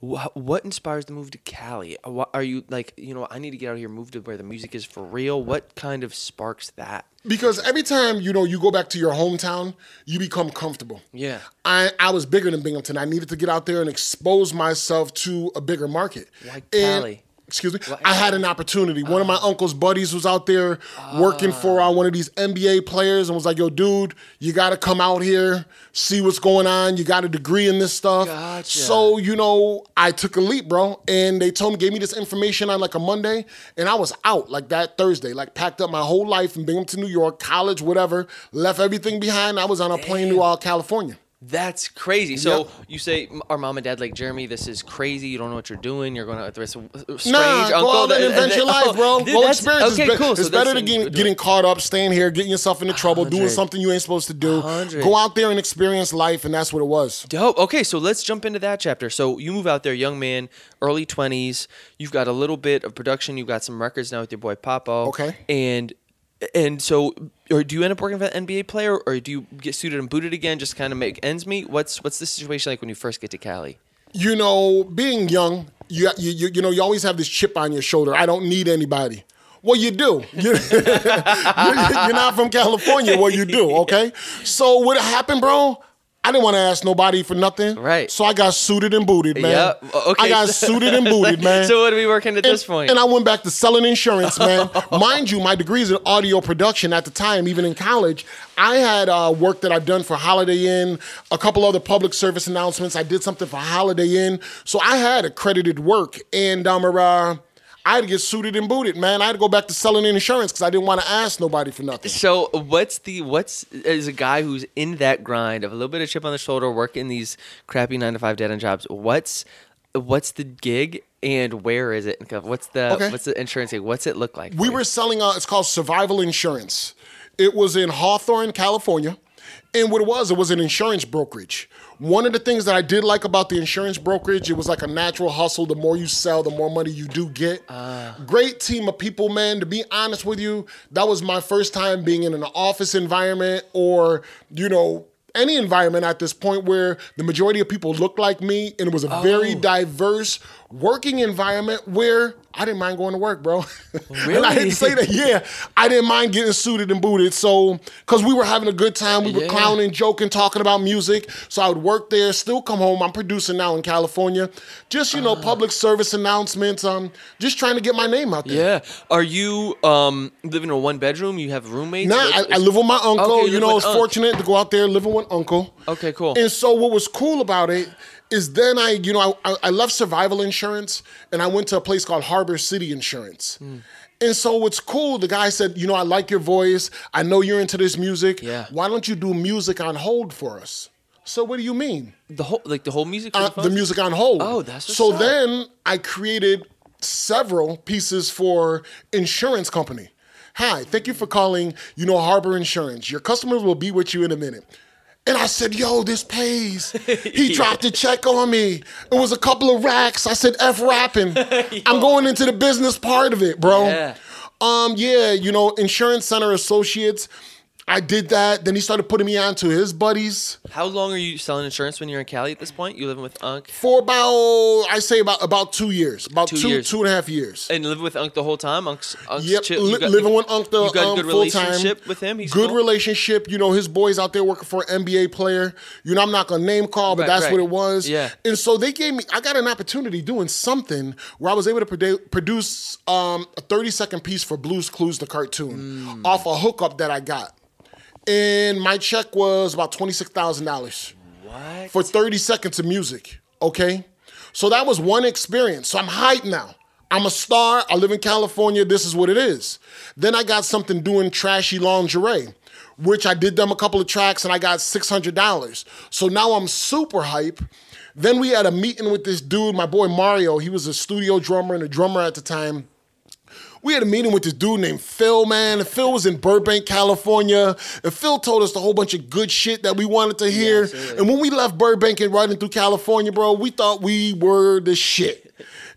Wha- What inspires the move to Cali? Uh, are you like? You know, I need to get out of here, move to where the music is for real. What kind of sparks that? Because every time you know you go back to your hometown, you become comfortable. Yeah. I, I was bigger than Binghamton. I needed to get out there and expose myself to a bigger market. Why And- Cali? Excuse me. I had an opportunity. One of my uncle's buddies was out there working for uh, one of these NBA players and was like, "Yo, dude, you got to come out here, see what's going on. You got a degree in this stuff." Gotcha. So you know, I took a leap, bro. And they told me, gave me this information on like a Monday, and I was out like that Thursday. Like packed up my whole life in Binghamton, New York, college, whatever. Left everything behind. I was on a plane to uh, California. That's crazy. So Yep. you say our mom and dad like Jeremy, this is crazy. You don't know what you're doing. You're going to this strange Nah, uncle. go out and invent your life, oh, bro. dude, experience. Okay, it's be- cool. So It's better than getting, getting caught up, staying here, getting yourself into trouble, doing something you ain't supposed to do. Hundred. Go out there and experience life, and that's what it was. Dope. Okay, so let's jump into that chapter. So you move out there, young man, early twenties. You've got a little bit of production. You've got some records now with your boy Papo. Okay. And and so, or do you end up working for an NBA player, or do you get suited and booted again, just kind of make ends meet? What's what's the situation like when you first get to Cali? You know, being young, you, you you know, you always have this chip on your shoulder. I don't need anybody. Well, you do. You- You're not from California. Well, you do. Okay. So what happened, bro? I didn't want to ask nobody for nothing. Right. So I got suited and booted, man. Yep. Okay. I got suited and booted, man. So what are we working at and, this point? And I went back to selling insurance, man. Mind you, my degree is in audio production at the time, even in college, I had uh, work that I've done for Holiday Inn, a couple other public service announcements. I did something for Holiday Inn, so I had accredited work, and um, uh, I had to get suited and booted, man. I had to go back to selling insurance because I didn't want to ask nobody for nothing. So what's the what's as a guy who's in that grind of a little bit of chip on the shoulder, working these crappy nine to five dead end jobs? What's what's the gig and where is it? What's the Okay. what's the insurance gig? What's it look like? We were selling, uh, it's called Survival Insurance. It was in Hawthorne, California. And what it was, it was an insurance brokerage. One of the things that I did like about the insurance brokerage, it was like a natural hustle. The more you sell, the more money you do get. Ah. Great team of people, man. To be honest with you, that was my first time being in an office environment or, you know, any environment at this point where the majority of people looked like me and it was a very oh. diverse working environment where I didn't mind going to work, bro. and I Really? didn't say that, yeah. I didn't mind getting suited and booted. So, because we were having a good time, we were Yeah. clowning, joking, talking about music. So I would work there, still come home. I'm producing now in California. Just, you know, Ah. public service announcements. Um, just trying to get my name out there. Yeah. Are you um living in a one bedroom? You have roommates? Nah, I, I live with my uncle. Okay, you know, I was unc. fortunate to go out there living with uncle. Okay, cool. And so what was cool about it is then I, you know, I, I left survival insurance and I went to a place called Harbor City Insurance. Hmm. And so what's cool, the guy said, you know, I like your voice. I know you're into this music. Yeah. Why don't you do music on hold for us? So what do you mean? the whole like the whole music. Uh, the, music on hold. Oh, that's what's so up. then I created several pieces for insurance company. Hi, thank you for calling, you know, Harbor Insurance. Your customers will be with you in a minute. And I said, yo, this pays. He dropped a check on me. It was a couple of racks. I said, F rapping. I'm going into the business part of it, bro. Yeah. Um, yeah, you know, Insurance Center Associates. I did that. Then he started putting me on to his buddies How long are you selling insurance when you're in Cali at this point? You living with Unc for about I say about about two years, about Two two years. two and a half years. and living with Unc the whole time. Unc's, Unc's Yep, chill- li- got- living with Unc the you got a um, good full time. relationship with him. He's good cool? relationship. You know, his boys out there working for an NBA player. You know, I'm not gonna name call, but Right, that's right. what it was. Yeah. And so they gave me. I got an opportunity doing something where I was able to produce um, a 30 second piece for Blue's Clues, the cartoon, Mm. off a hookup that I got, and my check was about twenty six thousand dollars What? for 30 seconds of music. Okay. So that was one experience. So I'm hyped now. I'm a star. I live in California. This is what it is. Then I got something doing trashy lingerie, which I did them a couple of tracks and I got $600. So now I'm super hype. Then we had a meeting with this dude, my boy Mario. He was a studio drummer and a drummer at the time we had a meeting with this dude named Phil, man. And Phil was in Burbank, California. And Phil told us a whole bunch of good shit that we wanted to hear. and when we left Burbank and riding through California, bro, we thought we were the shit.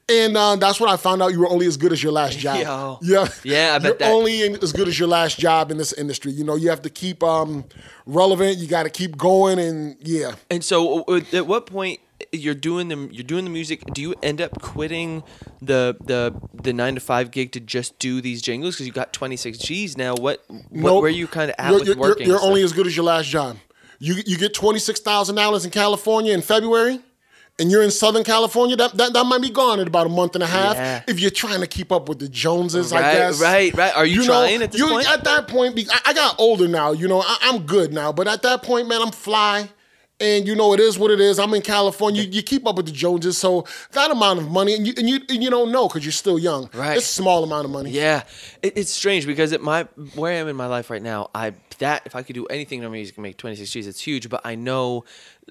And uh, that's when I found out you were only as good as your last job. Yo. Yeah, Yeah, I bet You're that- only in- as good as your last job in this industry. You know, you have to keep um, relevant. You got to keep going, and yeah. And so, uh, at what point you're doing the you're doing the music? Do you end up quitting the the the nine to five gig to just do these jingles because you got 26 G's now? What, what Nope. where are you kind of at You're, with you're- working? You're, only as good as your last job. You you get twenty six thousand dollars in California in February, and you're in Southern California. That, that that might be gone in about a month and a half Yeah. if you're trying to keep up with the Joneses. I Right, guess. right, right. Are you trying at this you- point? At that point, I, I got older now. You know, I, I'm good now. But at that point, man, I'm fly. And you know it is what it is. I'm in California. You, you keep up with the Joneses, so that amount of money, and you and you, and you don't know because you're still young. Right. It's a small amount of money. Yeah, it, it's strange because at my where I am in my life right now, I that if I could do anything in music and make 26 G's, it's huge. But I know,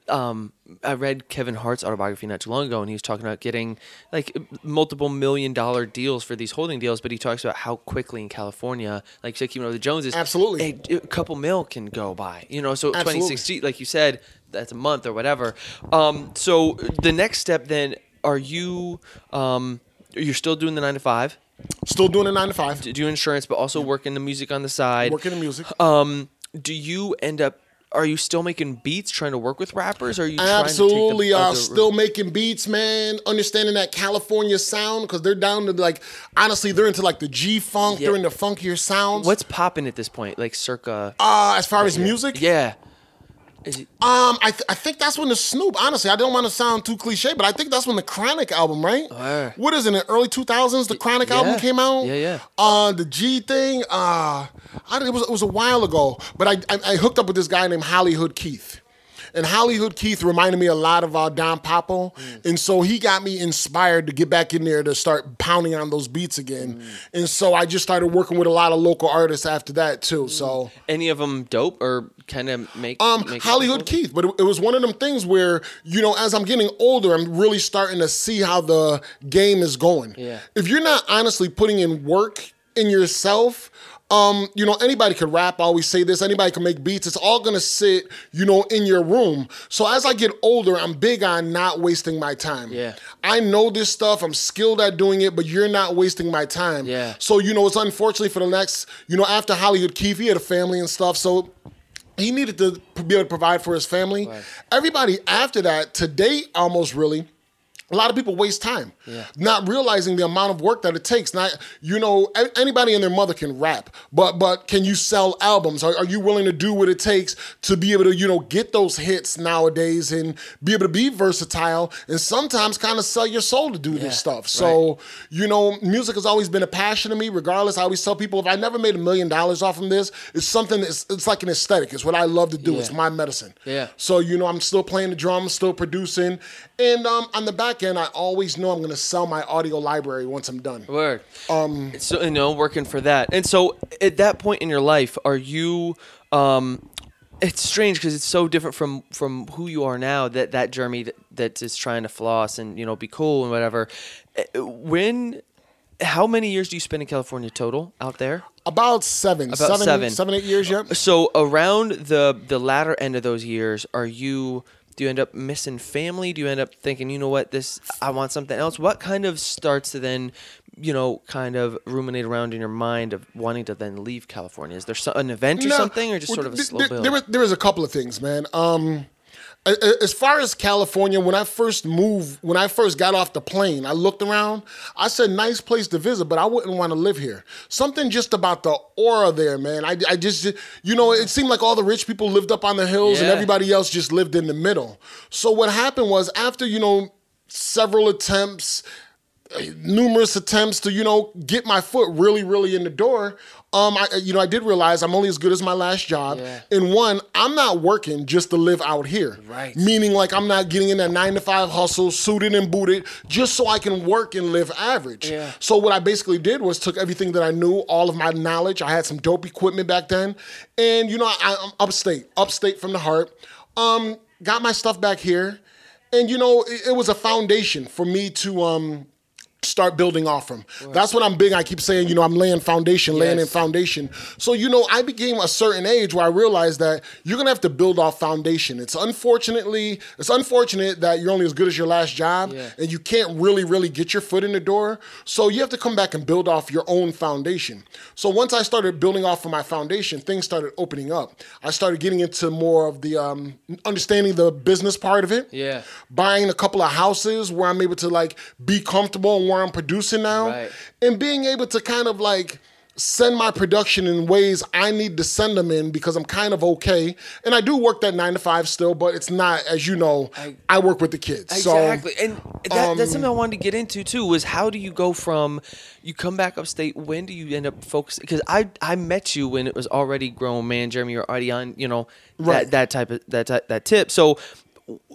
um, I read Kevin Hart's autobiography not too long ago, and he was talking about getting like multiple million dollar deals for these holding deals. But he talks about how quickly in California, like you said, keeping up with the Joneses, Absolutely. a, a couple mil can go by. You know, so Absolutely. 26 G, like you said, that's a month or whatever. Um, so the next step then, are you um, you're still doing the nine to five? Still doing a nine to five. do insurance, but also working the music on the side. Working the music. Um, do you end up? Are you still making beats, trying to work with rappers? Or are you trying Absolutely, the other- still making beats, man. Understanding that California sound because they're down to like, honestly, they're into like the G funk. They're into funkier sounds. What's popping at this point? Like circa? uh, as far as music? yeah. It, Um, I, th- I think that's when the Snoop. Honestly, I don't want to sound too cliche, but I think that's when the Chronic album, right? What is it? In the early two thousands, the Chronic yeah. album came out. Yeah, yeah. Uh, the G thing. Uh, I, it was it was a while ago, but I, I I hooked up with this guy named Hollywood Keith. And Hollywood Keith reminded me a lot of uh, Don Papo, Mm. and so he got me inspired to get back in there to start pounding on those beats again. Mm. And so I just started working with a lot of local artists after that too. So any of them dope or kind of make? um, make Hollywood Keith, but it, it was one of them things where you know, as I'm getting older, I'm really starting to see how the game is going. Yeah. If you're not honestly putting in work in yourself, um, you know, anybody could rap. I always say this. Anybody can make beats. It's all gonna sit, you know, in your room. So as I get older, I'm big on not wasting my time. Yeah. I know this stuff. I'm skilled at doing it, but you're not wasting my time. Yeah. So you know, it's unfortunately for the next, you know, after Hollywood Keith, he had a family and stuff. So he needed to be able to provide for his family. Everybody after that, to date, almost really, a lot of people waste time, Yeah. not realizing the amount of work that it takes. Not you know, anybody and their mother can rap, but but can you sell albums? Are, are you willing to do what it takes to be able to you know get those hits nowadays and be able to be versatile and sometimes kind of sell your soul to do Yeah, this stuff? So you know, music has always been a passion to me. Regardless, I always tell people if I never made a million dollars off of this, it's something that's it's like an aesthetic. It's what I love to do. It's my medicine. Yeah. So you know, I'm still playing the drums, still producing, and um, on the back end, I always know I'm going to sell my audio library once I'm done. Word. Um. So you know, working for that, and so at that point in your life, are you? Um, it's strange because it's so different from from who you are now. That that Jeremy that, that is trying to floss and you know be cool and whatever. Uh, When? How many years do you spend in California total out there? About seven, About seven, seven. seven, eight years. Yep. So around the the latter end of those years, are you? Do you end up missing family? Do you end up thinking, you know what, this I want something else? What kind of starts to then you know, kind of ruminate around in your mind of wanting to then leave California? Is there an event or No, something, or just well, sort of a slow there, build? There was, there was a couple of things, man. Um, as far as California, when I first moved, when I first got off the plane, I looked around. I said, "Nice place to visit," but I wouldn't want to live here. Something just about the aura there, man. I, I just, you know, it seemed like all the rich people lived up on the hills, and everybody else just lived in the middle. So what happened was, after you know, several attempts numerous attempts to you know get my foot really really in the door. Um i you know i did realize i'm only as good as my last job. Yeah. and one i'm not working just to live out here. Right. meaning like i'm not getting in that nine to five hustle suited and booted just so i can work and live average. Yeah. so what i basically did was took everything that i knew all of my knowledge. I had some dope equipment back then. And you know I, i'm upstate upstate from the heart. Um got my stuff back here. And you know it, it was a foundation for me to um start building off from. That's what I'm big. I keep saying, you know, I'm laying foundation, laying in foundation. So, you know, I became a certain age where I realized that you're gonna have to build off foundation. It's unfortunately, it's unfortunate that you're only as good as your last job Yeah. and you can't really, really get your foot in the door. So you have to come back and build off your own foundation. So once I started building off of my foundation, things started opening up. I started getting into more of the um, understanding the business part of it Yeah. buying a couple of houses where I'm able to like be comfortable and where I'm producing now, Right. and being able to kind of like send my production in ways I need to send them in because I'm kind of okay. And I do work that nine to five still, but it's not as you know. I, work with the kids, Exactly, so and that, that's um, something I wanted to get into too. Was how do you go from you come back upstate? When do you end up focusing? Because I I met you when it was already grown man, Jeremy. You're already on, you know, Right. that that type of that that tip. So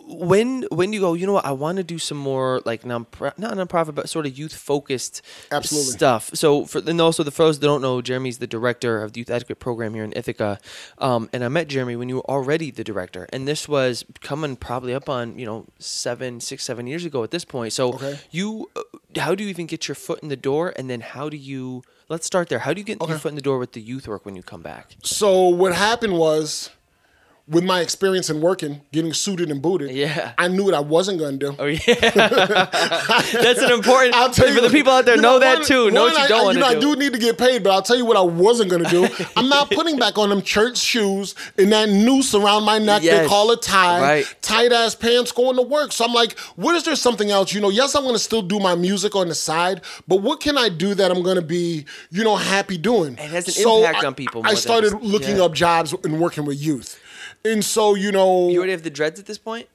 when when you go? You know what? I want to do some more like non not nonprofit, but sort of youth focused Absolutely. stuff. So for and also the those that don't know, Jeremy's the director of the youth advocate program here in Ithaca, um, and I met Jeremy when you were already the director, and this was coming probably up on you know seven, six, seven years ago at this point. So Okay. you, uh, how do you even get your foot in the door, and then how do you? Let's start there. How do you get your foot in the door with the youth work when you come back? So what happened was, with my experience in working, getting suited and booted, Yeah. I knew what I wasn't gonna do. Oh yeah, that's an important. I'll tell you for the people out there you know, that one- too. Know what you don't I, you know, to I do. do need to get paid, but I'll tell you what I wasn't going to do. I'm not putting back on them church shoes and that noose around my neck they call a tie, Right. tight ass pants going to work. So I'm like, what is there something else? You know, yes, I'm going to still do my music on the side, but what can I do that I'm going to be, you know, happy doing? It has an So impact I- on people I started looking yeah. up jobs and working with youth. And so, you know, You already have the dreads at this point.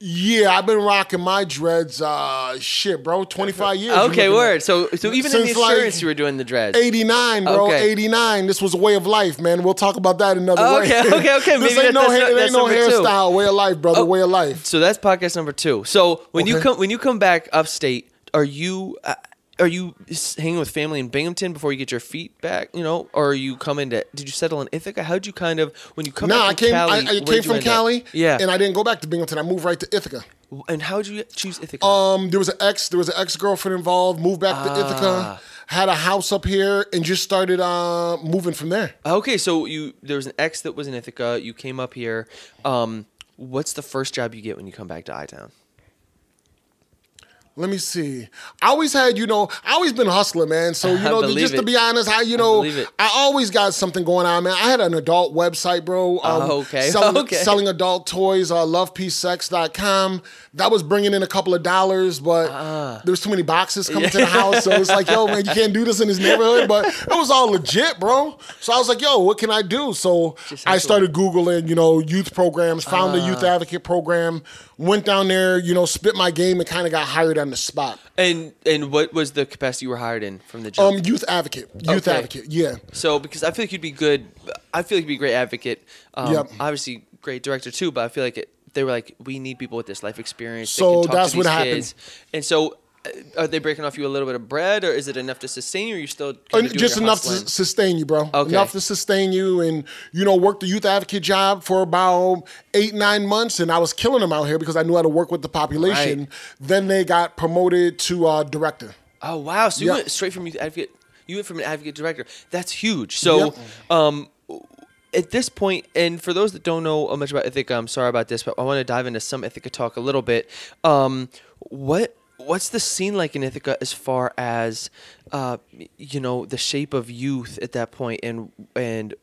yeah, I've been rocking my dreads, uh, shit, bro, 25 years. Okay, You're looking at- word. So, so even in the Since, like, insurance, you were doing the dreads. 89, bro. Okay. 89. This was a way of life, man. We'll talk about that another Oh, way. okay, okay, okay. this Maybe ain't that- no, that's hair, that's ain't no number two. hairstyle. Way of life, brother. Oh. Way of life. So that's podcast number two. So when you come when you come back upstate, are you uh, are you hanging with family in Binghamton before you get your feet back? You know, or are you coming to? Did you settle in Ithaca? How'd you kind of when you come? Nah, I came. Cali, I, I came from end up? Cali. Yeah. And I didn't go back to Binghamton. I moved right to Ithaca. And how'd you choose Ithaca? Um, there was an ex. There was an ex girlfriend involved. Moved back to Ah. Ithaca. Had a house up here and just started uh, moving from there. okay, so you there was an ex that was in Ithaca. You came up here. Um, what's the first job you get when you come back to I Town? Let me see. I always had, you know, I always been hustling, man. So you know, just to be honest, I you know, it. I always got something going on, man. I had an adult website, bro. Um, Oh, okay. Selling, Okay. selling adult toys, uh, lovepeacesex.com. That was bringing in a couple of dollars, but Ah. there was too many boxes coming to the house, so it's like, yo, man, you can't do this in this neighborhood. But it was all legit, bro. So I was like, yo, what can I do? So Just I started googling, you know, youth programs, found the youth Ah. advocate program, went down there, you know, spit my game, and kind of got hired on the spot. And and what was the capacity you were hired in from the jump? Um, youth advocate, youth Okay. advocate, yeah. So because I feel like you'd be good, I feel like you'd be a great advocate. Um, Yep. Obviously, great director too. But I feel like it, they were like, we need people with this life experience. that So can talk that's what happened. Kids. And so, are they breaking off you a little bit of bread, or is it enough to sustain you? Or are you still Uh, kind of doing just enough hustling? to sustain you, bro. Okay. Enough to sustain you, and you know, work the youth advocate job for about eight, nine months, and I was killing them out here because I knew how to work with the population. Right. Then they got promoted to uh, director. Oh wow! So you Yeah. went straight from youth advocate. You went from an advocate director. That's huge. So, Yep. um, at this point, and for those that don't know much about Ithaca, I'm sorry about this, but I want to dive into some Ithaca talk a little bit. Um, what what's the scene like in Ithaca as far as uh, you know the shape of youth at that point and and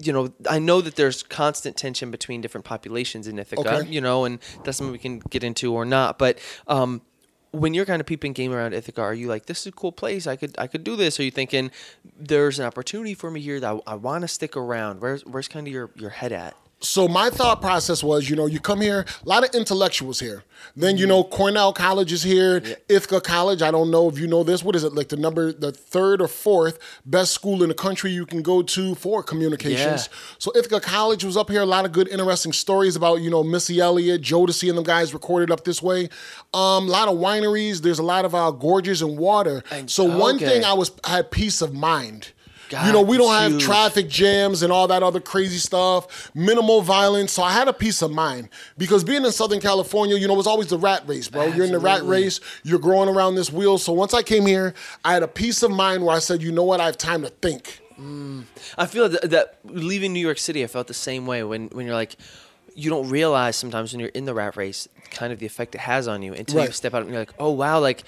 you know I know that there's constant tension between different populations in Ithaca Okay. you know and that's something we can get into or not but um, when you're kind of peeping game around Ithaca are you like this is a cool place. I could I could do this. Are you thinking there's an opportunity for me here that I, I want to stick around. Where's where's kind of your your head at so my thought process was, you know, you come here, a lot of intellectuals here. Then you know, Cornell College is here, Ithaca College. I don't know if you know this. What is it like? The number, the third or fourth best school in the country you can go to for communications. Yeah. So Ithaca College was up here. A lot of good, interesting stories about you know Missy Elliott, Jodeci, and them guys recorded up this way. Um, a lot of wineries. There's a lot of uh, gorges and water. And- so one okay. thing I was I had peace of mind. God, you know, we don't have huge. traffic jams and all that other crazy stuff, minimal violence. So I had a peace of mind because being in Southern California, you know, it was always the rat race, bro. You're in the rat race, you're growing around this wheel. So once I came here, I had a peace of mind where I said, you know what, I have time to think. Mm. I feel that, that leaving New York City, I felt the same way when, when you're like, you don't realize sometimes when you're in the rat race, kind of the effect it has on you until you step out and you're like, oh wow, like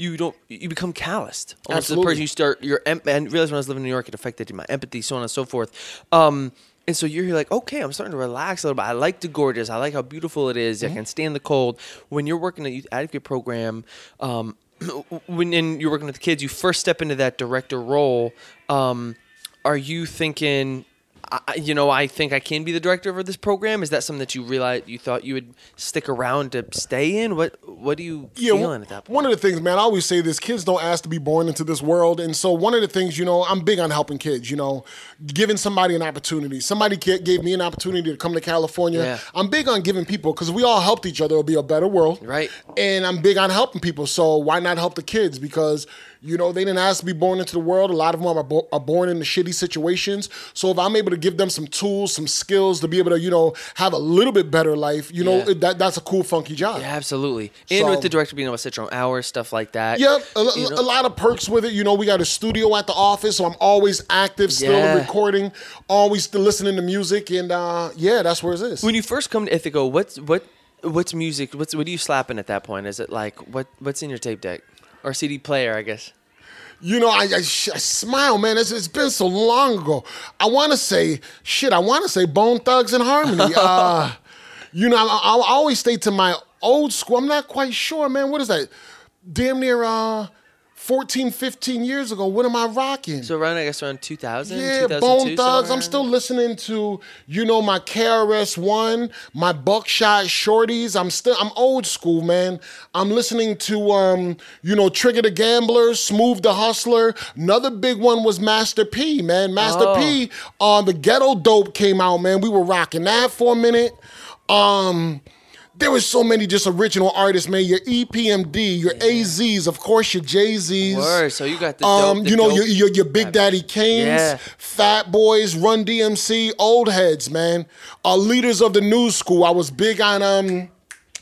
you don't, you become calloused. Almost the person you start, your em- and realize when I was living in New York, it affected my empathy, so on and so forth. Um, and so you're like, okay, I'm starting to relax a little bit. I like the gorgeous. I like how beautiful it is. Mm-hmm. I can stand the cold. When you're working a youth advocate program, um, when and you're working with the kids, you first step into that director role. Um, are you thinking, I, you know, I think I can be the director of this program? Is that something that you realized you thought you would stick around to stay in? What What are you Yeah, feeling at that point? one of the things, man, I always say this: kids don't ask to be born into this world, and so one of the things, you know, I'm big on helping kids. You know, giving somebody an opportunity. Somebody gave me an opportunity to come to California. Yeah. I'm big on giving people because we all helped each other. It'll be a better world, Right. And I'm big on helping people. So why not help the kids? Because you know they didn't ask to be born into the world. A lot of them are, bo- are born into shitty situations. So if I'm able to give them some tools, some skills to be able to, you know, have a little bit better life, you know, Yeah. that that's a cool, funky job. Yeah, absolutely. And So- with the director being able to set your own hours, stuff like that. Yep, a, You know? a lot of perks with it. You know, we got a studio at the office, so I'm always active, still Yeah. recording, always still listening to music, and uh, yeah, that's where it is. When you first come to Ithaca, what's what what's music? What's what are you slapping at that point? Is it like what what's in your tape deck or CD player? I guess. You know, I, I, I smile, man. It's, it's been so long ago. I want to say, shit, I want to say Bone Thugs and Harmony. uh, you know, I, I, I always stay to my old school. I'm not quite sure, man. What is that? Damn near uh, 14, 15 years ago. What am I rocking? So around I guess around 2000, Yeah, 2002, Bone somewhere Thugs. I'm still listening to, you know, my KRS One, my Buckshot Shorties. I'm still, I'm old school, man. I'm listening to, um, you know, Trigger the Gambler, Smooth the Hustler. Another big one was Master P, man. Master Oh. P, uh, the Ghetto Dope came out, man. We were rocking that for a minute. Um. There was so many just original artists, man. Your EPMD, your AZs, of course, your Jay Z's. Word, so you got the um, dope- the you know, your, your your Big Daddy Kane's, Yeah. Fat Boys, Run DMC, old heads, man. Uh, leaders of the new school. I was big on um,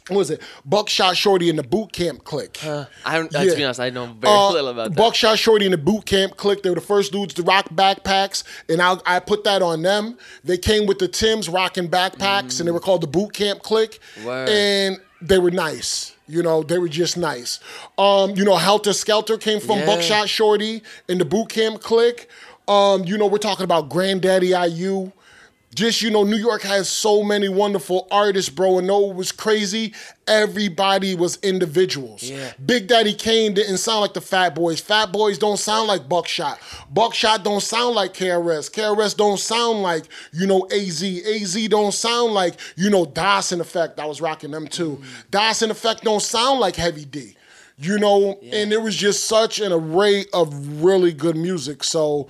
what was it? Buckshot Shorty and the Boot Camp Click. I don't. uh, Yeah. To be honest, I know very Uh, little about that. Buckshot Shorty and the Boot Camp Click. They were the first dudes to rock backpacks, and I, I put that on them. They came with the Tims rocking backpacks, and they were called the Boot Camp Click. Word. And they were nice. You know, they were just nice. Um, you know, Heltah Skeltah came from Yeah. Buckshot Shorty and the Boot Camp Click. Um, you know, we're talking about Granddaddy IU. Just, you know, New York has so many wonderful artists, bro. And though it was crazy, everybody was individuals. Yeah. Big Daddy Kane didn't sound like the Fat Boys. Fat Boys don't sound like Buckshot. Buckshot don't sound like KRS. KRS don't sound like, you know, AZ. AZ don't sound like, you know, Das EFX. I was rocking them too. Mm. Das EFX don't sound like Heavy D. You know, and it was just such an array of really good music. So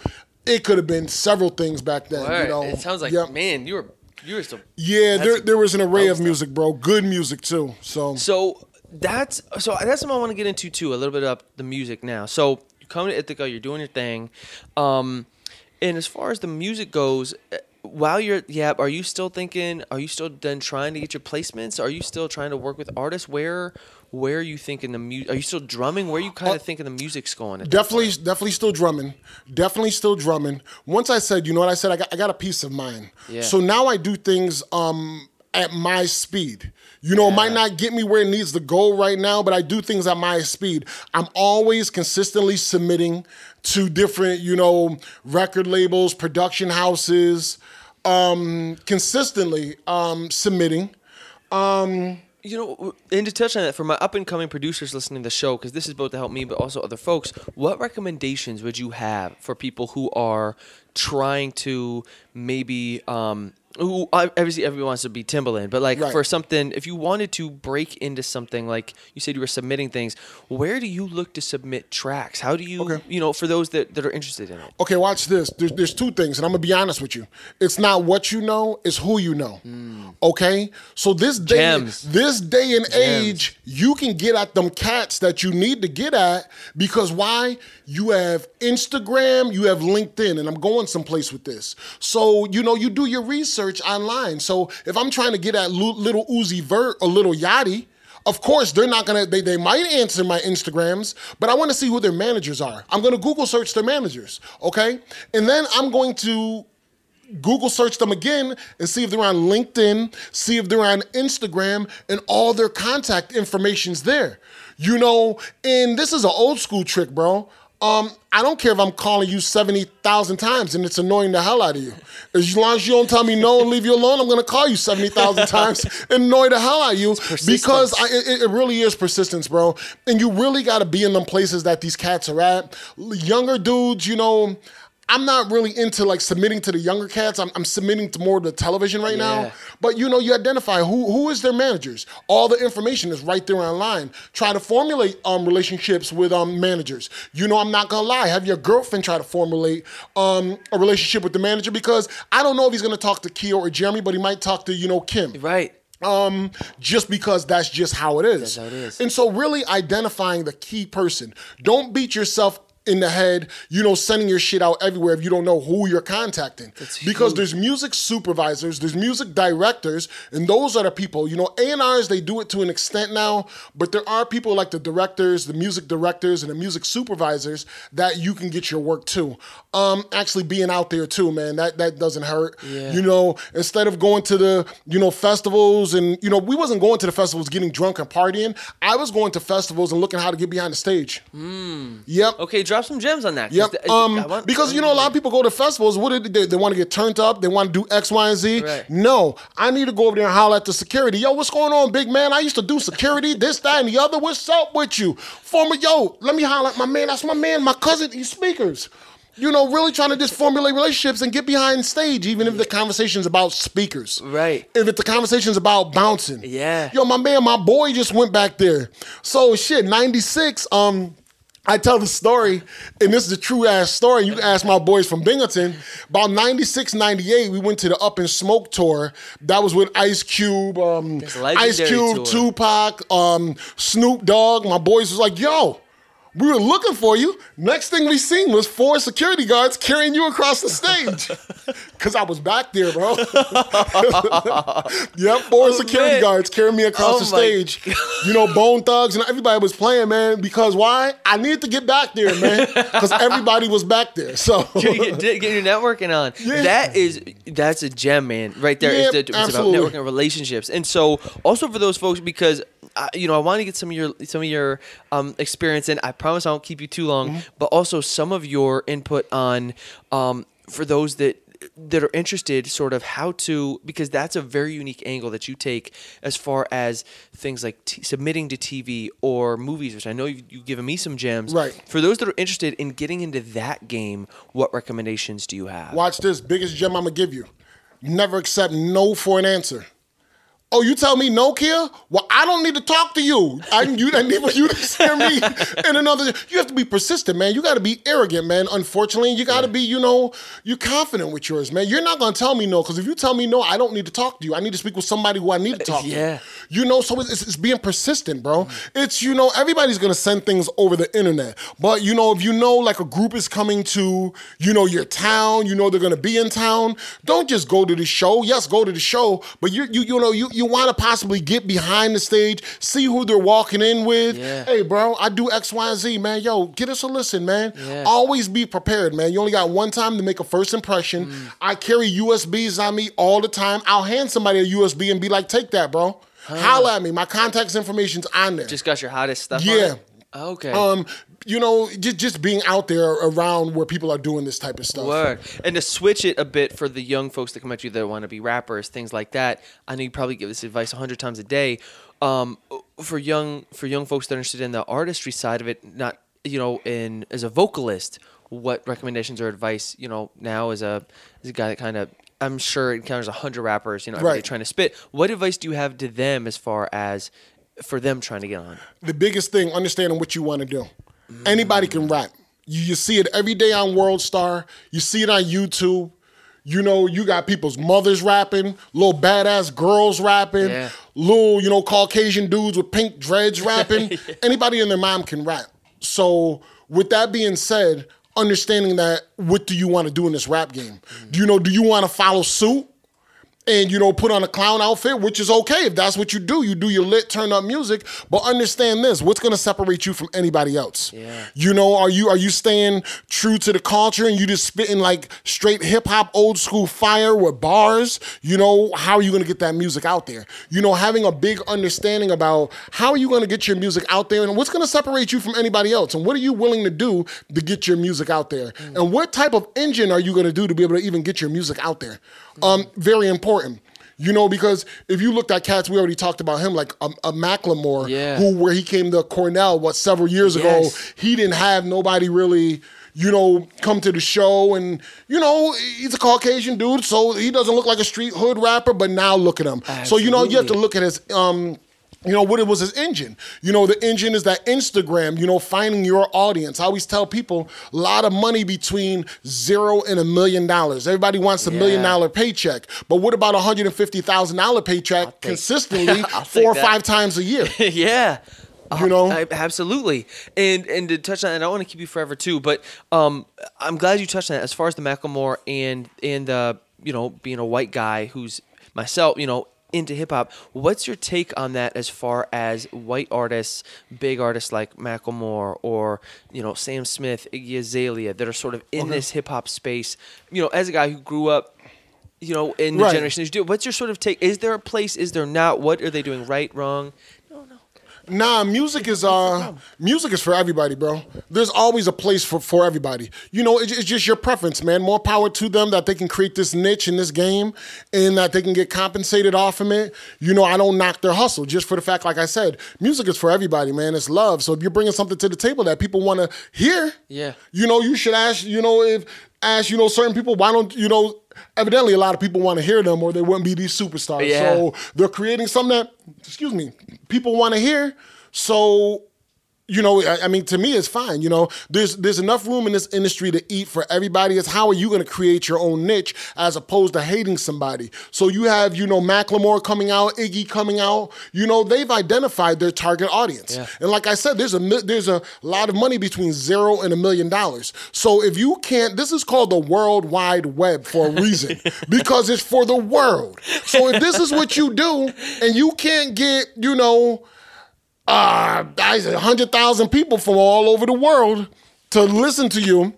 it could have been several things back then. Word. You know, it sounds like Yep. man, you were you were so. Yeah, there, there was an array of music, bro. Good music too. So So that's so that's something I want to get into too. A little bit of the music now. So you come to Ithaca, you're doing your thing, um, and as far as the music goes. eh, While you're yeah, are you still thinking? Are you still then trying to get your placements? Are you still trying to work with artists? Where where are you thinking the music? Are you still drumming? Where are you kind of thinking the music's going? Definitely, definitely still drumming. Definitely still drumming. Once I said, you know what I said, I got, I got a peace of mind. Yeah. So now I do things um, at my speed. You know, it might not get me where it needs to go right now, but I do things at my speed. I'm always consistently submitting to different, you know, record labels, production houses, um, consistently um, submitting. Um, You know, and to touch on that, for my up and coming producers listening to the show, because this is both to help me, but also other folks, what recommendations would you have for people who are trying to maybe, um, who obviously everyone wants to be Timbaland, but like Right. for something, if you wanted to break into something like you said you were submitting things, where do you look to submit tracks? How do you, Okay. you know, for those that, that are interested in it? Okay, watch this. There's, there's two things, and I'm gonna be honest with you. It's not what you know; it's who you know. Hmm. Okay, so this day, Gems. this day and age, you can get at them cats that you need to get at because why? You have Instagram, you have LinkedIn, and I'm going someplace with this. So you know, you do your research online. So if I'm trying to get at Lil Uzi Vert or Lil Yachty. Of course, they're not gonna. They, they might answer my Instagrams, but I want to see who their managers are. I'm gonna Google search their managers, okay, and then I'm going to Google search them again and see if they're on LinkedIn, see if they're on Instagram, and all their contact information's there. You know, and this is an old school trick, bro. Um, I don't care if I'm calling you 70,000 times and it's annoying the hell out of you. As long as you don't tell me no and leave you alone, I'm gonna call you 70,000 times and annoy the hell out of you because I, it, it really is persistence, bro. And you really gotta be in them places that these cats are at. Younger dudes, you know, I'm not really into like submitting to the younger cats. I'm, I'm submitting to more the television right Yeah. now. But you know, you identify who who is their managers. All the information is right there online. Try to formulate um, relationships with um, managers. You know, I'm not gonna lie. Have your girlfriend try to formulate um, a relationship with the manager because I don't know if he's gonna talk to Kia or Jeremy, but he might talk to you know Kim Right. um, just because that's just how it is. That's how it is. And so, really identifying the key person. Don't beat yourself in the head, you know, sending your shit out everywhere if you don't know who you're contacting. because there's music supervisors, there's music directors, and those are the people. You know, A&Rs, they do it to an extent now, but there are people like the directors, the music directors, and the music supervisors that you can get your work to. Um, actually being out there too, man, that, that doesn't hurt. Yeah. You know, instead of going to the, you know, festivals and, you know, we wasn't going to the festivals getting drunk and partying. I was going to festivals and looking how to get behind the stage. Yep. Okay, drop some gems on that. Yep. th- I Um, want- because you know a lot of people go to festivals. What do they? They want to get turned up. They want to do X, Y, and Z. Right. No, I need to go over there and holler at the security. Yo, what's going on, big man? I used to do security, this, that, and the other. What's up with you, former? Yo, let me holler at my man. That's my man, my cousin. These speakers. You know, really trying to just formulate relationships and get behind stage, even if the conversation's about speakers. Right. If the conversation's about bouncing. Yeah. Yo, my man, my boy just went back there. So shit, 96, um, I tell the story, and this is a true ass story. You can ask my boys from Binghamton. About 96, 98, we went to the Up in Smoke tour. That was with Ice Cube, um, That's a legendary Ice Cube, tour. Tupac, um, Snoop Dogg. My boys was like, yo, we were looking for you. Next thing we seen was four security guards carrying you across the stage. Cause I was back there, bro. yep, four security Oh, man. guards carrying me across Oh, the stage. You know, Bone Thugs and everybody was playing, man. Because why? I needed to get back there, man. Because everybody was back there. So get, get your networking on. Yeah. That is that's a gem, man. Right there. Yeah, it's, the- it's about networking relationships. And so also for those folks because I, you know I want to get some of your some of your um, experience in. I promise I won't keep you too long, Mm-hmm. but also some of your input on um, for those that that are interested sort of how to because that's a very unique angle that you take as far as things like t- submitting to TV or movies which I know you've, you've given me some gems Right. for those that are interested in getting into that game, what recommendations do you have? watch this biggest gem I'm gonna give you. Never accept no for an answer. Oh, you tell me no, Kia? Well, I don't need to talk to you. I you I need for you to hear me in another. You have to be persistent, man. You got to be arrogant, man. Unfortunately, you got to be, you know, you're confident with yours, man. You're not gonna tell me no because if you tell me no, I don't need to talk to you. I need to speak with somebody who I need to talk Yeah. to. You know, so it's, it's being persistent, bro. Mm. It's you know everybody's gonna send things over the internet, but you know if you know like a group is coming to you know your town, you know they're gonna be in town. Don't just go to the show. Yes, go to the show, but you you you know you you want to possibly get behind the stage, see who they're walking in with. Yeah. Hey, bro, I do X, Y, and Z, man. Yo, get us a listen, man. Yeah. Always be prepared, man. You only got one time to make a first impression. Mm. I carry USBs on me all the time. I'll hand somebody a USB and be like, take that, bro. Holla at me. My contacts information's on there. Just got your hottest stuff. Yeah. Okay. um, you know, just just being out there around where people are doing this type of stuff. And to switch it a bit for the young folks that come at you that want to be rappers, things like that. I know you probably give this advice a hundred times a day. Um, for young for young folks that are interested in the artistry side of it, not you know, in as a vocalist, what recommendations or advice you know now as a as a guy that kind of I'm sure encounters a hundred rappers, you know, Right. trying to spit. What advice do you have to them as far as for them trying to get on? the biggest thing, understanding what you want to do. Anybody can rap. You, you see it every day on World Star. You see it on YouTube. You know, you got people's mothers rapping, little badass girls rapping, Yeah. little, you know, Caucasian dudes with pink dreads rapping. Anybody and their mom can rap. So, with that being said, understanding that, what do you want to do in this rap game? Do you know, do you want to follow suit? And you know put on a clown outfit which is okay. If that's what you do you do your lit turn up music. But understand this what's going to separate you from anybody else? Yeah. you know are you are you staying true to the culture and you just spitting like straight hip hop old school fire with bars? You know how are you going to get that music out there? You know having a big understanding about how are you going to get your music out there and what's going to separate you from anybody else? And what are you willing to do to get your music out there? And what type of engine are you going to do to be able to even get your music out there? Um very important you know, because if you looked at cats, we already talked about him, like a, a Macklemore, Yeah. who where he came to Cornell, what several years Yes. ago, he didn't have nobody really, you know, come to the show, and you know, he's a Caucasian dude, so he doesn't look like a street hood rapper. But now look at him. So you know, you have to look at his um. You know what it was his engine. You know the engine is that Instagram. You know finding your audience. I always tell people a lot of money between zero and a million dollars. Everybody wants a million dollar paycheck, but what about a hundred and fifty thousand dollar paycheck consistently four or that. five times a year? yeah. You know? I- absolutely. And and to touch on, and I don't want to keep you forever too, but um, I'm glad you touched on that. As far as the Macklemore and and uh, you know, being a white guy who's myself, you know, into hip hop. What's your take on that? As far as white artists, big artists like Macklemore or you know Sam Smith, Iggy Azalea, that are sort of in this hip hop space. You know, as a guy who grew up. You know, in the Right. generation you do, what's your sort of take? Is there a place? Is there not? What are they doing right, wrong? Nah, music is uh music is for everybody, bro. There's always a place for for everybody. You know, it's, it's just your preference, man. More power to them that they can create this niche in this game and that they can get compensated off of it. You know, I don't knock their hustle just for the fact, like I said, music is for everybody, man. It's love. So if you're bringing something to the table that people want to hear, Yeah. you know, you should ask. You know, if ask you know certain people, why don't you know? Evidently, a lot of people want to hear them, or they wouldn't be these superstars. Yeah. So they're creating something that, excuse me, people want to hear. So, you know, I, I mean, to me, it's fine. You know, there's there's enough room in this industry to eat for everybody. It's how are you going to create your own niche as opposed to hating somebody. So you have, you know, Macklemore coming out, Iggy coming out. You know, they've identified their target audience. Yeah. And like I said, there's a there's a lot of money between zero and a million dollars. So if you can't, this is called the World Wide Web for a reason because it's for the world. So if this is what you do and you can't get, you know, uh, hundred thousand people from all over the world to listen to you.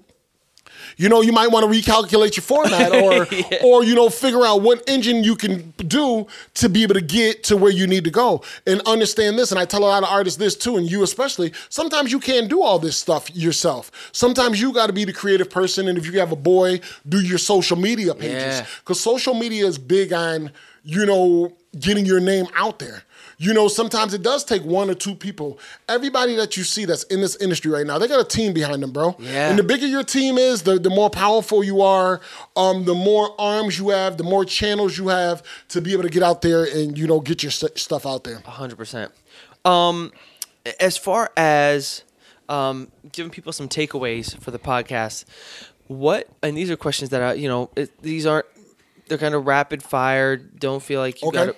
You know, you might want to recalculate your format, or, or you know, figure out what engine you can do to be able to get to where you need to go. And understand this, and I tell a lot of artists this too, and you especially. Sometimes you can't do all this stuff yourself. Sometimes you got to be the creative person, and if you have a boy, do your social media pages Yeah. because social media is big on you know getting your name out there. You know, sometimes it does take one or two people. Everybody that you see that's in this industry right now, they got a team behind them, bro. Yeah. And the bigger your team is, the, the more powerful you are, um, the more arms you have, the more channels you have to be able to get out there and, you know, get your st- stuff out there. hundred percent. Um, as far as um, giving people some takeaways for the podcast, what and these are questions that I, you know, it, these aren't they're kind of rapid fire. Don't feel like you Okay. got to,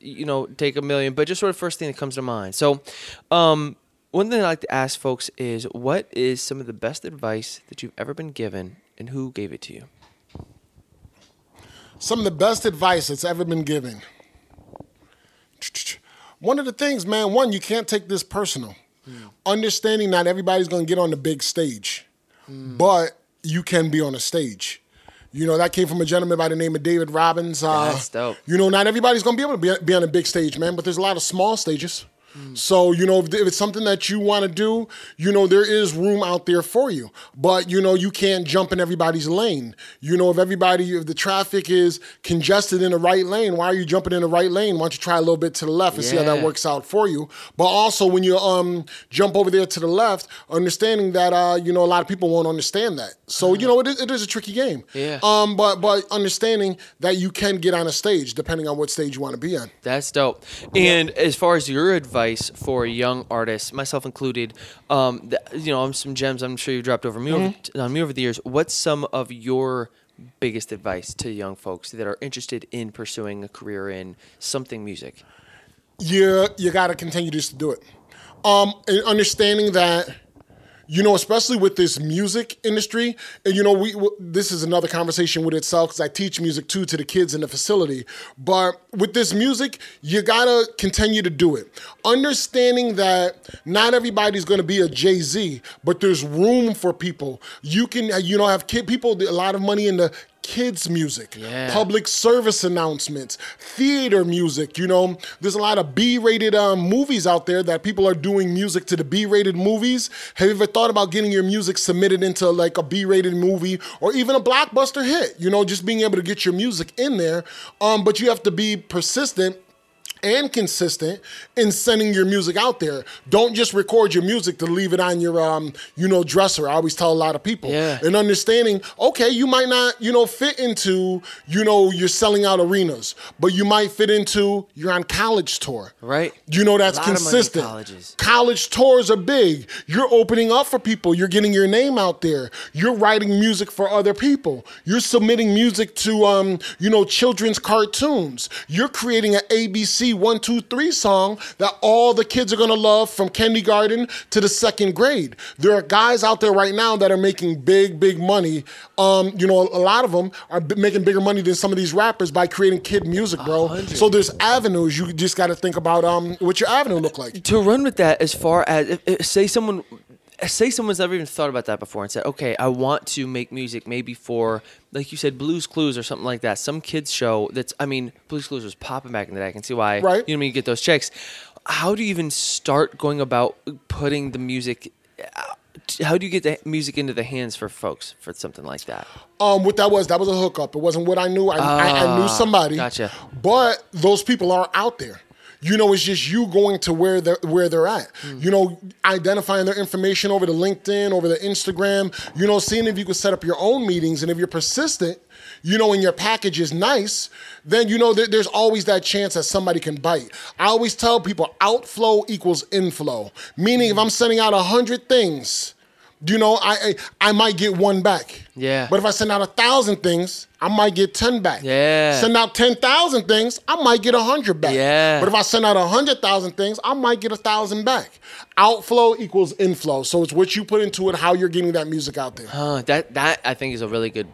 you know, take a million, but just sort of first thing that comes to mind. So, um, one thing I like to ask folks is, what is some of the best advice that you've ever been given, and who gave it to you? Some of the best advice that's ever been given. one of the things, man, one, you can't take this personal. Understanding not everybody's gonna get on the big stage, but you can be on a stage. You know, that came from a gentleman by the name of David Robbins. Uh, That's dope. You know, not everybody's gonna be able to be, be on a big stage, man, but there's a lot of small stages. So, you know, if, if it's something that you want to do, you know, there is room out there for you. But, you know, you can't jump in everybody's lane. You know, if everybody, if the traffic is congested in the right lane, why are you jumping in the right lane? Why don't you try a little bit to the left and see how that works out for you? But also, when you um jump over there to the left, understanding that, uh, you know, a lot of people won't understand that. So, you know, it is, it is a tricky game. Yeah. Um, but, but understanding that you can get on a stage depending on what stage you want to be on. That's dope. And as far as your advice for young artists, myself included, um, th- you know, some gems I'm sure you dropped over me over, Mm-hmm. on me over the years. What's some of your biggest advice to young folks that are interested in pursuing a career in something music? you you got to continue just to do it. Um, and understanding that, you know, especially with this music industry, and you know, we w- this is another conversation with itself because I teach music too to the kids in the facility. But with this music, you gotta continue to do it. Understanding that not everybody's gonna be a Jay Z, but there's room for people. You can, you know, have kid people a lot of money in the kids music Yeah. public service announcements, theater music. You know, there's a lot of B-rated um, movies out there that people are doing music to the B-rated movies. Have you ever thought about getting your music submitted into like a B-rated movie or even a blockbuster hit? You know, just being able to get your music in there. Um, but you have to be persistent and consistent in sending your music out there. Don't just record your music to leave it on your um, you know, dresser. I always tell a lot of people. Yeah. And understanding, okay, you might not, you know, fit into, you know, you're selling out arenas, but you might fit into you're on college tour. Right. You know that's A lot of money consistent. colleges. College tours are big. You're opening up for people. You're getting your name out there. You're writing music for other people. You're submitting music to um, you know, children's cartoons. You're creating an ABC one, two, three song that all the kids are gonna love from kindergarten to the second grade. There are guys out there right now that are making big, big money. Um, you know, a lot of them are b- making bigger money than some of these rappers by creating kid music, bro. So there's avenues. You just got to think about um, what your avenue look like. to run with that as far as if, if- say someone say someone's never even thought about that before and said okay i want to make music maybe for like you said Blue's Clues or something like that some kids show that's i mean Blue's Clues was popping back in the day i can see why Right. you know what I mean you get those checks how do you even start going about putting the music how do you get the music into the hands for folks for something like that Um, what that was, that was a hookup. It wasn't what I knew. I, I, I knew somebody. gotcha. But those people are out there. You know, it's just you going to where they're where they're at. Hmm. You know, identifying their information over the LinkedIn, over the Instagram. You know, seeing if you can set up your own meetings, and if you're persistent, you know, and your package is nice, then you know there, there's always that chance that somebody can bite. I always tell people outflow equals inflow. Meaning, if I'm sending out a hundred things, you know, I, I I might get one back. Yeah. But if I send out a thousand things, I might get ten back. Yeah. Send out ten thousand things, I might get a hundred back. Yeah. But if I send out a hundred thousand things, I might get a thousand back. Outflow equals inflow. So it's what you put into it, how you're getting that music out there. Uh, that that I think is a really good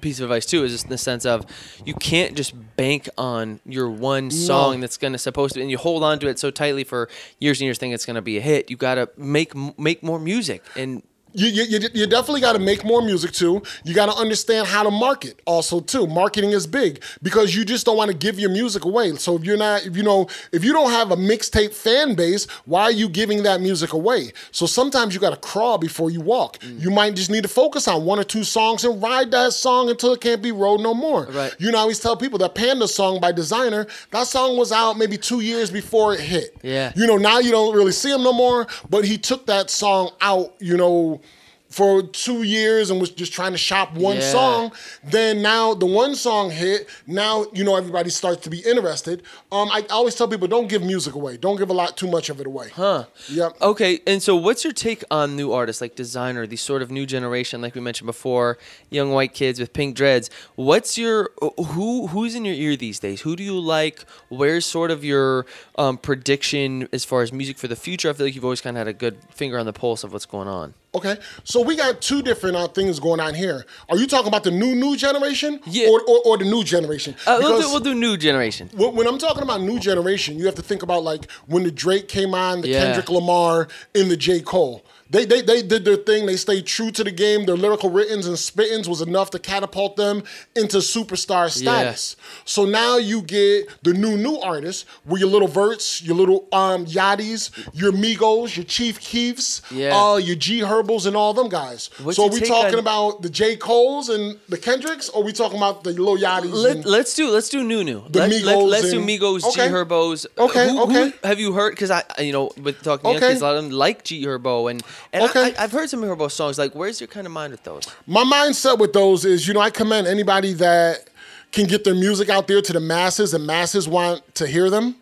piece of advice too. Is just in the sense of you can't just bank on your one song that's gonna supposed to, and you hold on to it so tightly for years and years, thinking it's gonna be a hit. You gotta make make more music, and You, you, you, you definitely got to make more music too. You got to understand how to market also too. Marketing is big because you just don't want to give your music away. So if you're not, if you know, if you don't have a mixtape fan base, why are you giving that music away? So sometimes you got to crawl before you walk. Mm. You might just need to focus on one or two songs and ride that song until it can't be rode no more. Right. You know, I always tell people that Panda song by Desiigner, that song was out maybe two years before it hit. Yeah. You know, now you don't really see him no more, but he took that song out, you know, for two years and was just trying to shop one Yeah. song. Then now the one song hit. Now you know everybody starts to be interested. Um, I always tell people don't give music away. Don't give a lot too much of it away. Huh? Yep. Okay, and so what's your take on new artists like Desiigner, these sort of new generation, like we mentioned before, young white kids with pink dreads? What's your who who's in your ear these days? Who do you like? Where's sort of your um, prediction as far as music for the future? I feel like you've always kind of had a good finger on the pulse of what's going on. Okay, so we got two different uh, things going on here. Are you talking about the new new generation, Yeah. or, or, or the new generation? Uh, we'll, do, we'll do new generation. when when I'm talking about new generation, you have to think about like when the Drake came on, the Yeah. Kendrick Lamar, and the J. Cole. They, they, they did their thing. They stayed true to the game. Their lyrical writtens and spittings was enough to catapult them into superstar status. So now you get the new new artists with your Lil Verts, your little um your Migos, your Chief Keefs, Yeah. uh, your G Herbos, and all them guys. What's so are we talking on- about the J Coles and the Kendricks, or are we talking about the Lil Yachties? Let, let's do let's do new new. The Let, Migos let, us do Migos, G Okay. Herbos. Okay, Who- who okay. have you heard? Because I, you know, with talking young Okay. kids, a lot of them like G Herbo, and and Okay. I, I've heard some Herbo songs. Like, where's your kind of mind with those? my mindset with those is, you know, I commend anybody that can get their music out there to the masses and masses want to hear them.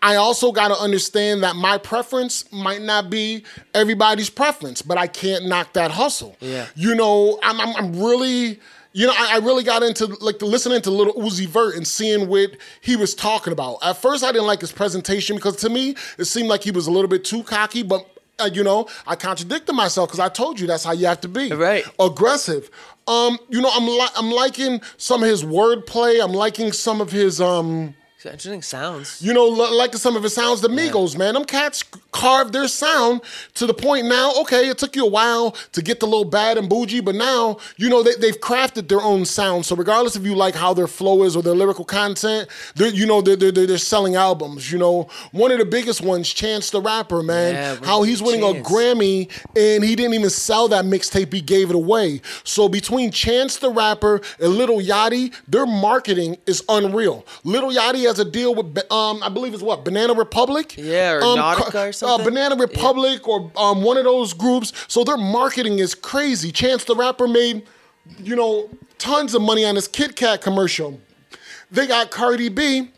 I also got to understand that my preference might not be everybody's preference, but I can't knock that hustle. Yeah. You know, I'm, I'm, I'm really. You know, I, I really got into like listening to Lil Uzi Vert and seeing what he was talking about. At first, I didn't like his presentation because to me, it seemed like he was a little bit too cocky. But uh, you know, I contradicted myself because I told you that's how you have to be Right. aggressive. Um, you know, I'm li- I'm liking some of his wordplay. I'm liking some of his um, interesting sounds. you know, li- liking some of his sounds. The Migos, man, them cats carved their sound to the point now. Okay, it took you a while to get the little Bad and Boujee, but now you know they, they've crafted their own sound. So regardless if you like how their flow is or their lyrical content, they're you know they're they're, they're, selling albums. You know, one of the biggest ones, Chance the Rapper, man, Yeah, how he's winning a Grammy and he didn't even sell that mixtape. He gave it away. So between Chance the Rapper and Lil Yachty, their marketing is unreal. Lil Yachty has a deal with, um, I believe it's what Banana Republic. Yeah, or um, Nautica or something. Uh, Banana Republic or um, one of those groups. So their marketing is crazy. Chance the Rapper made, you know, tons of money on this Kit Kat commercial. They got Cardi B.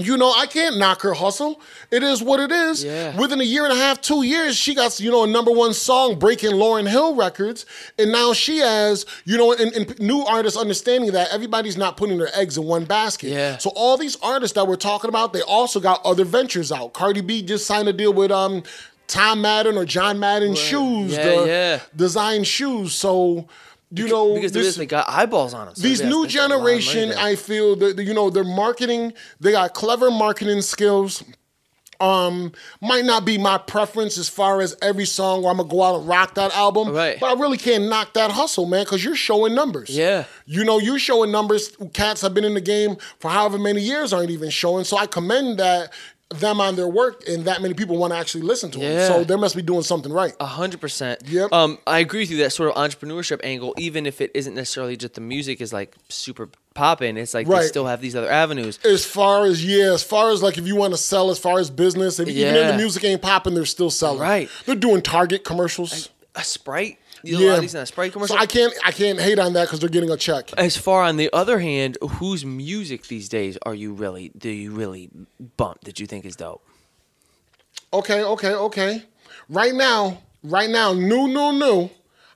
You know, I can't knock her hustle. It is what it is. Yeah. Within a year and a half, two years, she got, you know, a number one song breaking Lauryn Hill records. And now she has, you know, and, and new artists understanding that everybody's not putting their eggs in one basket. Yeah. So all these artists that we're talking about, they also got other ventures out. Cardi B just signed a deal with um Tom Madden or John Madden shoes, Yeah, the yeah. design shoes. So, you know, because this- they got eyeballs on them. So these new to spend a lot of money generation. I feel that you know their marketing, they got clever marketing skills. Um, might not be my preference as far as every song where I'm gonna go out and rock that album. Right. But I really can't knock that hustle, man, because you're showing numbers. Yeah. You know, you're showing numbers. Cats have been in the game for however many years aren't even showing. So I commend that them on their work and that many people want to actually listen to Yeah. them. So they must be doing something right. A hundred percent. Yep. Um, I agree with you that sort of entrepreneurship angle, even if it isn't necessarily just the music is like super popping, it's like they still have these other avenues. as far as yeah, as far as like if you want to sell, as far as business, if, even if the music ain't popping, they're still selling. Right. They're doing Target commercials. A Sprite, you know, a lot of these in a Sprite commercial. So I can't I can't hate on that because they're getting a check. as far on the other hand, whose music these days are you really do you really bump that you think is dope? Okay, okay, okay. Right now, right now, new, new, new.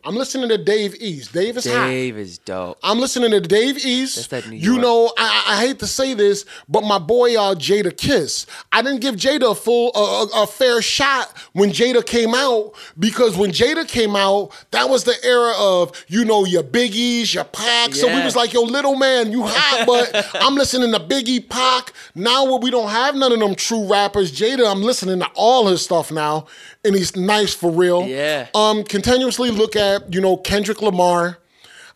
I'm listening to Dave East. Dave is hot. Dave is dope. I'm listening to Dave East. That's that New You know, I, I hate to say this, but my boy uh, Jadakiss. I didn't give Jada a full, a, a, a fair shot when Jada came out because when Jada came out, that was the era of you know your Biggies, your Pac. So we was like, yo, little man, you hot, but I'm listening to Biggie, Pac. Now when we don't have none of them true rappers, Jada, I'm listening to all his stuff now, and he's nice for real. Yeah. Um, continuously look at you know Kendrick Lamar.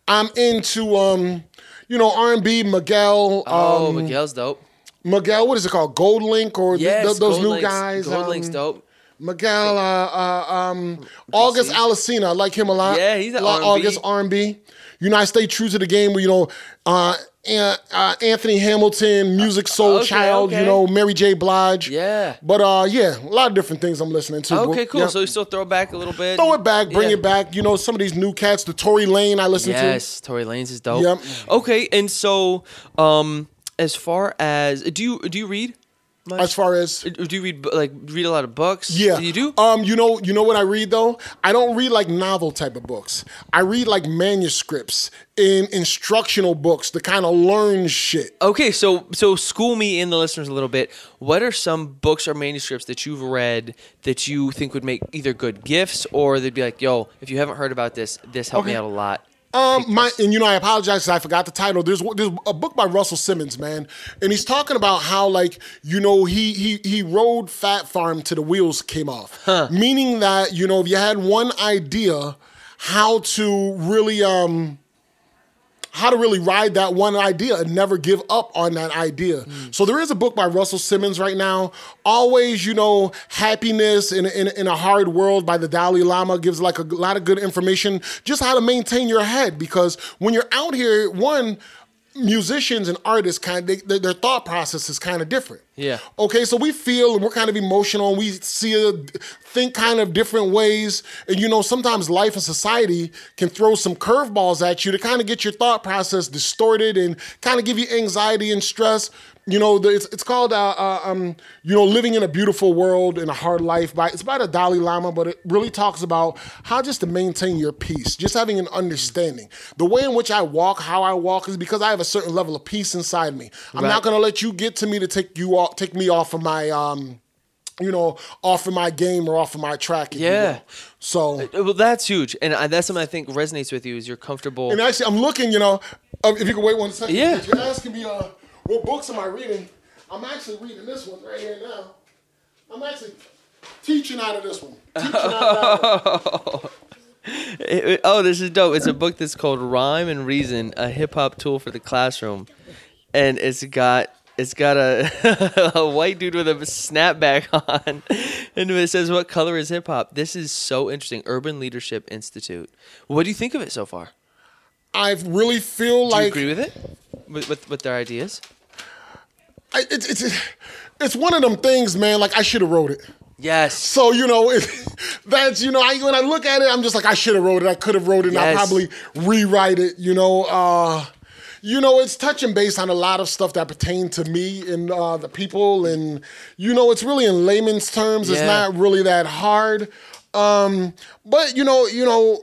I'm into um, you know R&B Miguel. Oh, um, Miguel's dope. Miguel, what is it called? GoldLink or Yes, th- those Gold new Link's- guys? Gold um, Link's dope. Miguel, uh, uh, um, August Alsina, I like him a lot. Yeah, he's a Like R&B. August R&B. You know, I stay true to the game. Where, you know, uh, uh, Anthony Hamilton, Music Soul okay, Child. okay. You know, Mary J. Blige. Yeah. But uh, yeah, a lot of different things I'm listening to. Okay, cool. yeah. So you still throw back a little bit. throw it back, bring Yeah. it back. You know, some of these new cats, the Tory Lane I listen to. Yes, Tory Lanez is dope. Yep. Okay, and so um, as far as do you do you read much? As far as Uh, do you read like read a lot of books? yeah, you do. Um, you know, you know what I read though. I don't read like novel type of books. I read like manuscripts in instructional books to kind of learn shit. Okay, so so school me in the listeners a little bit. What are some books or manuscripts that you've read that you think would make either good gifts or they'd be like, "Yo, if you haven't heard about this, this helped me out a lot." Um, my and you know I apologize I forgot the title. There's there's a book by Russell Simmons, man, and he's talking about how like you know he he he rode Phat Farm to the wheels came off, meaning that you know if you had one idea how to really um how to really ride that one idea and never give up on that idea. Mm. So there is a book by Russell Simmons right now. Always, you know, happiness in, in, in a hard world by the Dalai Lama gives like a lot of good information just how to maintain your head because when you're out here, one musicians and artists kind of they, their, thought process is kind of different. Yeah. Okay, so we feel and we're kind of emotional and we see a, think kind of different ways. And you know, sometimes life and society can throw some curveballs at you to kind of get your thought process distorted and kind of give you anxiety and stress. You know, it's, it's called, uh, uh, um, you know, living in a beautiful world in a hard life. By it's by the Dalai Lama, but it really talks about how just to maintain your peace, just having an understanding. The way in which I walk, how I walk, is because I have a certain level of peace inside me. I'm Right. not gonna let you get to me to take you off, take me off of my, um, you know, off of my game or off of my track. if you Yeah. So. Uh, Well, that's huge, and I, that's something I think resonates with you. Is you're comfortable. And actually, I'm looking, you know, um, if you can wait one second. Yeah. You're asking me, uh, what books am I reading? I'm actually reading this one right here now. I'm actually teaching out of this one. Teaching out of that one. It- it- oh, this is dope. It's a book that's called Rhyme and Reason: A Hip Hop Tool for the Classroom, and it's got it's got a, a white dude with a snapback on, and it says, "What color is hip hop?" This is so interesting. Urban Leadership Institute. What do you think of it so far? I really feel like Do you agree with it? With, with with their ideas? I, it's, it's it's one of them things, man. Like I should have wrote it. Yes. So you know, it, that's you know, I, when I look at it, I'm just like, I should have wrote it. I could have wrote it. and I'll probably rewrite it. You know, uh, you know, it's touching base on a lot of stuff that pertain to me and uh, the people, and you know, it's really in layman's terms. It's not really that hard. Um, but you know, you know.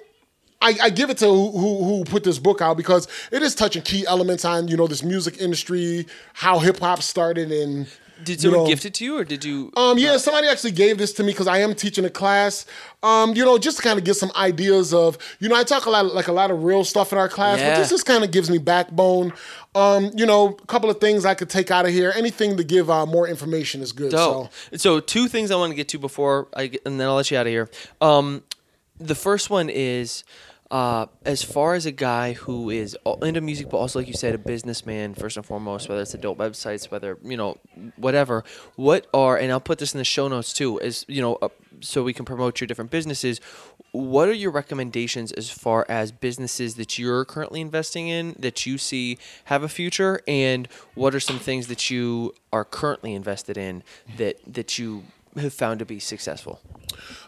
I, I give it to who, who who put this book out because it is touching key elements on you know this music industry, how hip hop started, and Did you someone know, gift it to you, or did you? um, yeah, somebody actually gave this to me because I am teaching a class. Um, you know, just to kind of get some ideas of, you know, I talk a lot, like a lot of real stuff in our class, Yeah. but this just kind of gives me backbone. Um, you know, a couple of things I could take out of here. Anything to give uh, more information is good. Dope. So, So two things I want to get to before I get, and then I'll let you out of here. Um, the first one is uh, as far as a guy who is into music, but also like you said, a businessman first and foremost. Whether it's adult websites, whether you know whatever. What are and I'll put this in the show notes too, is you know uh, so we can promote your different businesses. What are your recommendations as far as businesses that you're currently investing in that you see have a future, and what are some things that you are currently invested in that that you have found to be successful?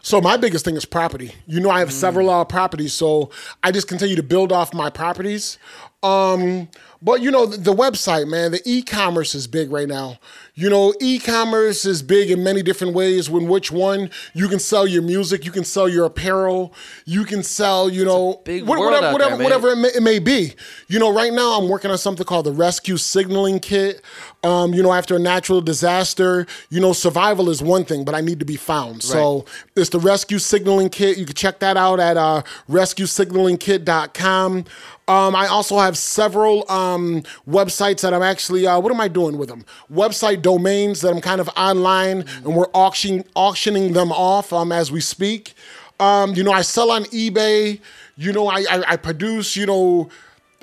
so my biggest thing is property. You know, I have several uh, properties, so I just continue to build off my properties. Um, but you know, the, the website, man, the e-commerce is big right now. You know, e-commerce is big in many different ways. When which one you can sell your music, you can sell your apparel, you can sell, you know, whatever, whatever, there, whatever it may, it may be. You know, right now I'm working on something called the Rescue Signaling Kit. Um, you know, after a natural disaster, you know, survival is one thing, but I need to be found. So it's the Rescue Signaling Kit. You can check that out at uh, rescuesignalingkit.com. Um, I also have several um, websites that I'm actually, uh, what am I doing with them? Website domains that I'm kind of online and we're auctioning, auctioning them off um, as we speak. Um, you know, I sell on eBay. You know, I, I, I produce, you know,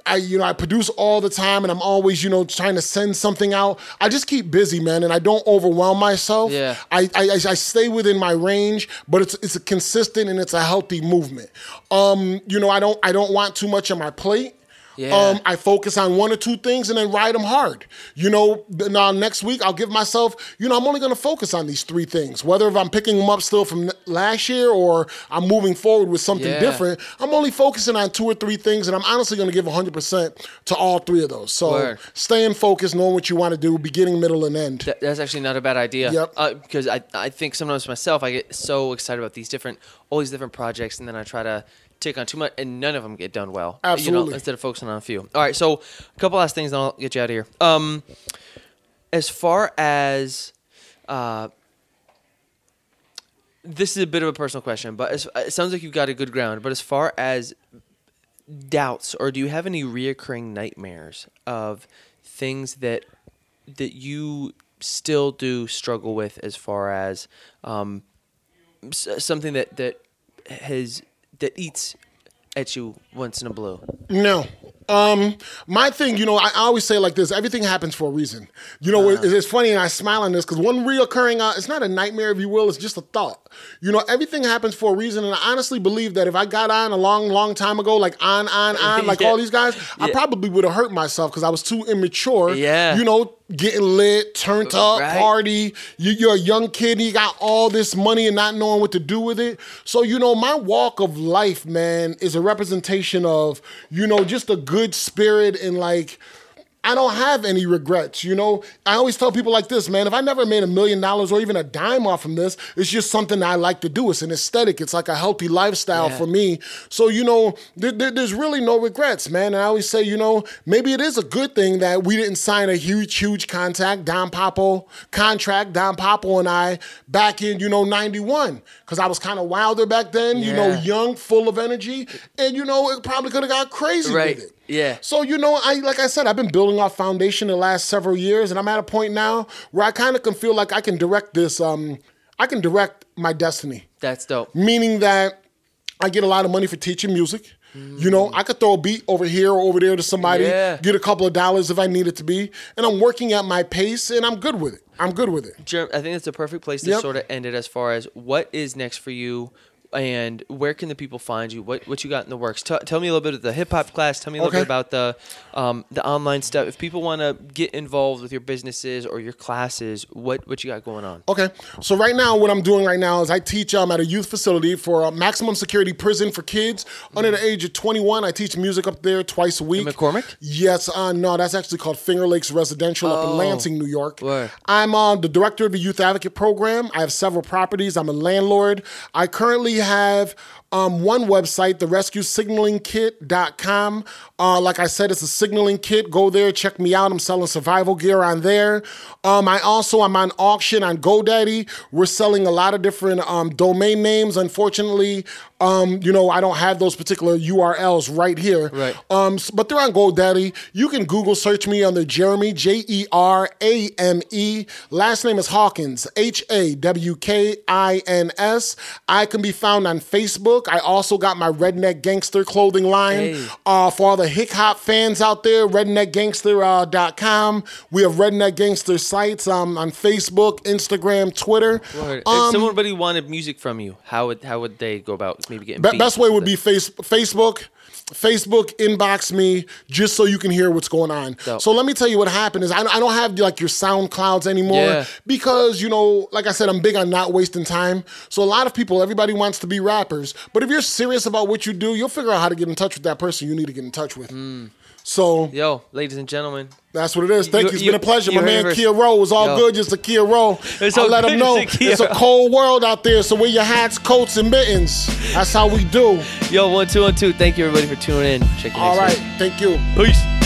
I you know I produce all the time and I'm always you know trying to send something out. I just keep busy, man, and I don't overwhelm myself. Yeah. I I, I stay within my range, but it's it's a consistent and it's a healthy movement. Um, you know I don't I don't want too much on my plate. Yeah. Um, I focus on one or two things and then ride them hard. You know, th- now next week I'll give myself, you know, I'm only going to focus on these three things. Whether if I'm picking them up still from last year or I'm moving forward with something Yeah. different, I'm only focusing on two or three things, and I'm honestly going to give 100% to all three of those. So Word. staying focused, knowing what you want to do, beginning, middle, and end. That, that's actually not a bad idea. Yep. Uh, because I, I think sometimes myself I get so excited about these different all these different projects and then I try to take on too much and none of them get done well. You know, Absolutely. instead of focusing on a few. All right, so a couple last things and I'll get you out of here. Um, as far as uh, this is a bit of a personal question, but as, it sounds like you've got a good ground. But as far as doubts, or do you have any reoccurring nightmares of things that that you still do struggle with, as far as um, s- something that that has that eats at you once in a blue? No. Um, my thing, you know, I always say like this: everything happens for a reason. You know, Uh-huh. it's, funny, and I smile on this because one reoccurring, uh, it's not a nightmare, if you will, it's just a thought. You know, everything happens for a reason, and I honestly believe that if I got on a long, long time ago, like on, on, on, like Yeah. all these guys, I probably would have hurt myself because I was too immature. Yeah. You know, getting lit, turned up, Right. party. You, you're a young kid, and you got all this money and not knowing what to do with it. So, you know, my walk of life, man, is a representation of, you know, just a good spirit and like, I don't have any regrets, you know. I always tell people like this, man. If I never made a million dollars or even a dime off from this, it's just something I like to do. It's an aesthetic. It's like a healthy lifestyle Yeah. for me. So you know, there, there- there's really no regrets, man. And I always say, you know, maybe it is a good thing that we didn't sign a huge, huge contact, Don Papo contract, Don Papo and I back in, you know, '91, because I was kind of wilder back then. You know, young, full of energy, and you know, it probably could have got crazy Right. with it. Yeah. So you know, I like I said, I've been building off foundation the last several years, and I'm at a point now where I kind of can feel like I can direct this. Um, I can direct my destiny, That's dope. meaning that I get a lot of money for teaching music. You know, I could throw a beat over here or over there to somebody, Yeah. get a couple of dollars if I need it to be, and I'm working at my pace, and I'm good with it. I'm good with it. Jerm, I think that's a perfect place to Yep. sort of end it as far as what is next for you and where can the people find you? What what you got in the works? Tell tell me a little bit of the hip hop class. Tell me a little Okay. bit about the um, the online stuff. If people want to get involved with your businesses or your classes, what what you got going on? Okay, so right now, what I'm doing right now is I teach um, at a youth facility for a maximum security prison for kids under the age of 21. I teach music up there twice a week. MacCormick? Yes, uh, no, that's actually called Finger Lakes Residential up in Lansing, New York. Word. I'm uh, the director of the Youth Advocate Program. I have several properties. I'm a landlord. I currently have um, one website, the rescuesignalingkit.com. Uh, like I said, it's a signaling kit. Go there, check me out. I'm selling survival gear on there. Um, I also am on auction on GoDaddy. We're selling a lot of different um, domain names. Unfortunately, um, you know, I don't have those particular URLs right here. Right. Um, but they're on GoDaddy. You can Google search me under Jeremy, J E R A M E. Last name is Hawkins, H A W K I N S. I can be found on Facebook. I also got my Redneck Gangster clothing line. Hey. Uh, for all the hip hop fans out there, redneckgangster.com. We have Redneck Gangster sites um, on Facebook, Instagram, Twitter. Um, if somebody wanted music from you, how would how would they go about maybe getting? Be- best way would be face- Facebook. Facebook inbox me just so you can hear what's going on. Dope. So let me tell you what happened is I, I don't have like your sound clouds anymore Yeah. because you know like I said I'm big on not wasting time. So a lot of people everybody wants to be rappers, but if you're serious about what you do, you'll figure out how to get in touch with that person you need to get in touch with. Mm. So Yo, ladies and gentlemen, that's what it is. Thank You- you. It's you- been a pleasure. My man. Kia Rowe was all Yo. good. Just a Kia Rowe. It's I'll let him know it's a Kia. it's a cold world out there. So wear your hats, coats, and mittens. That's how we do. yo, one two one two. Thank you everybody for tuning in. Check you All next right. week. Thank you. Peace.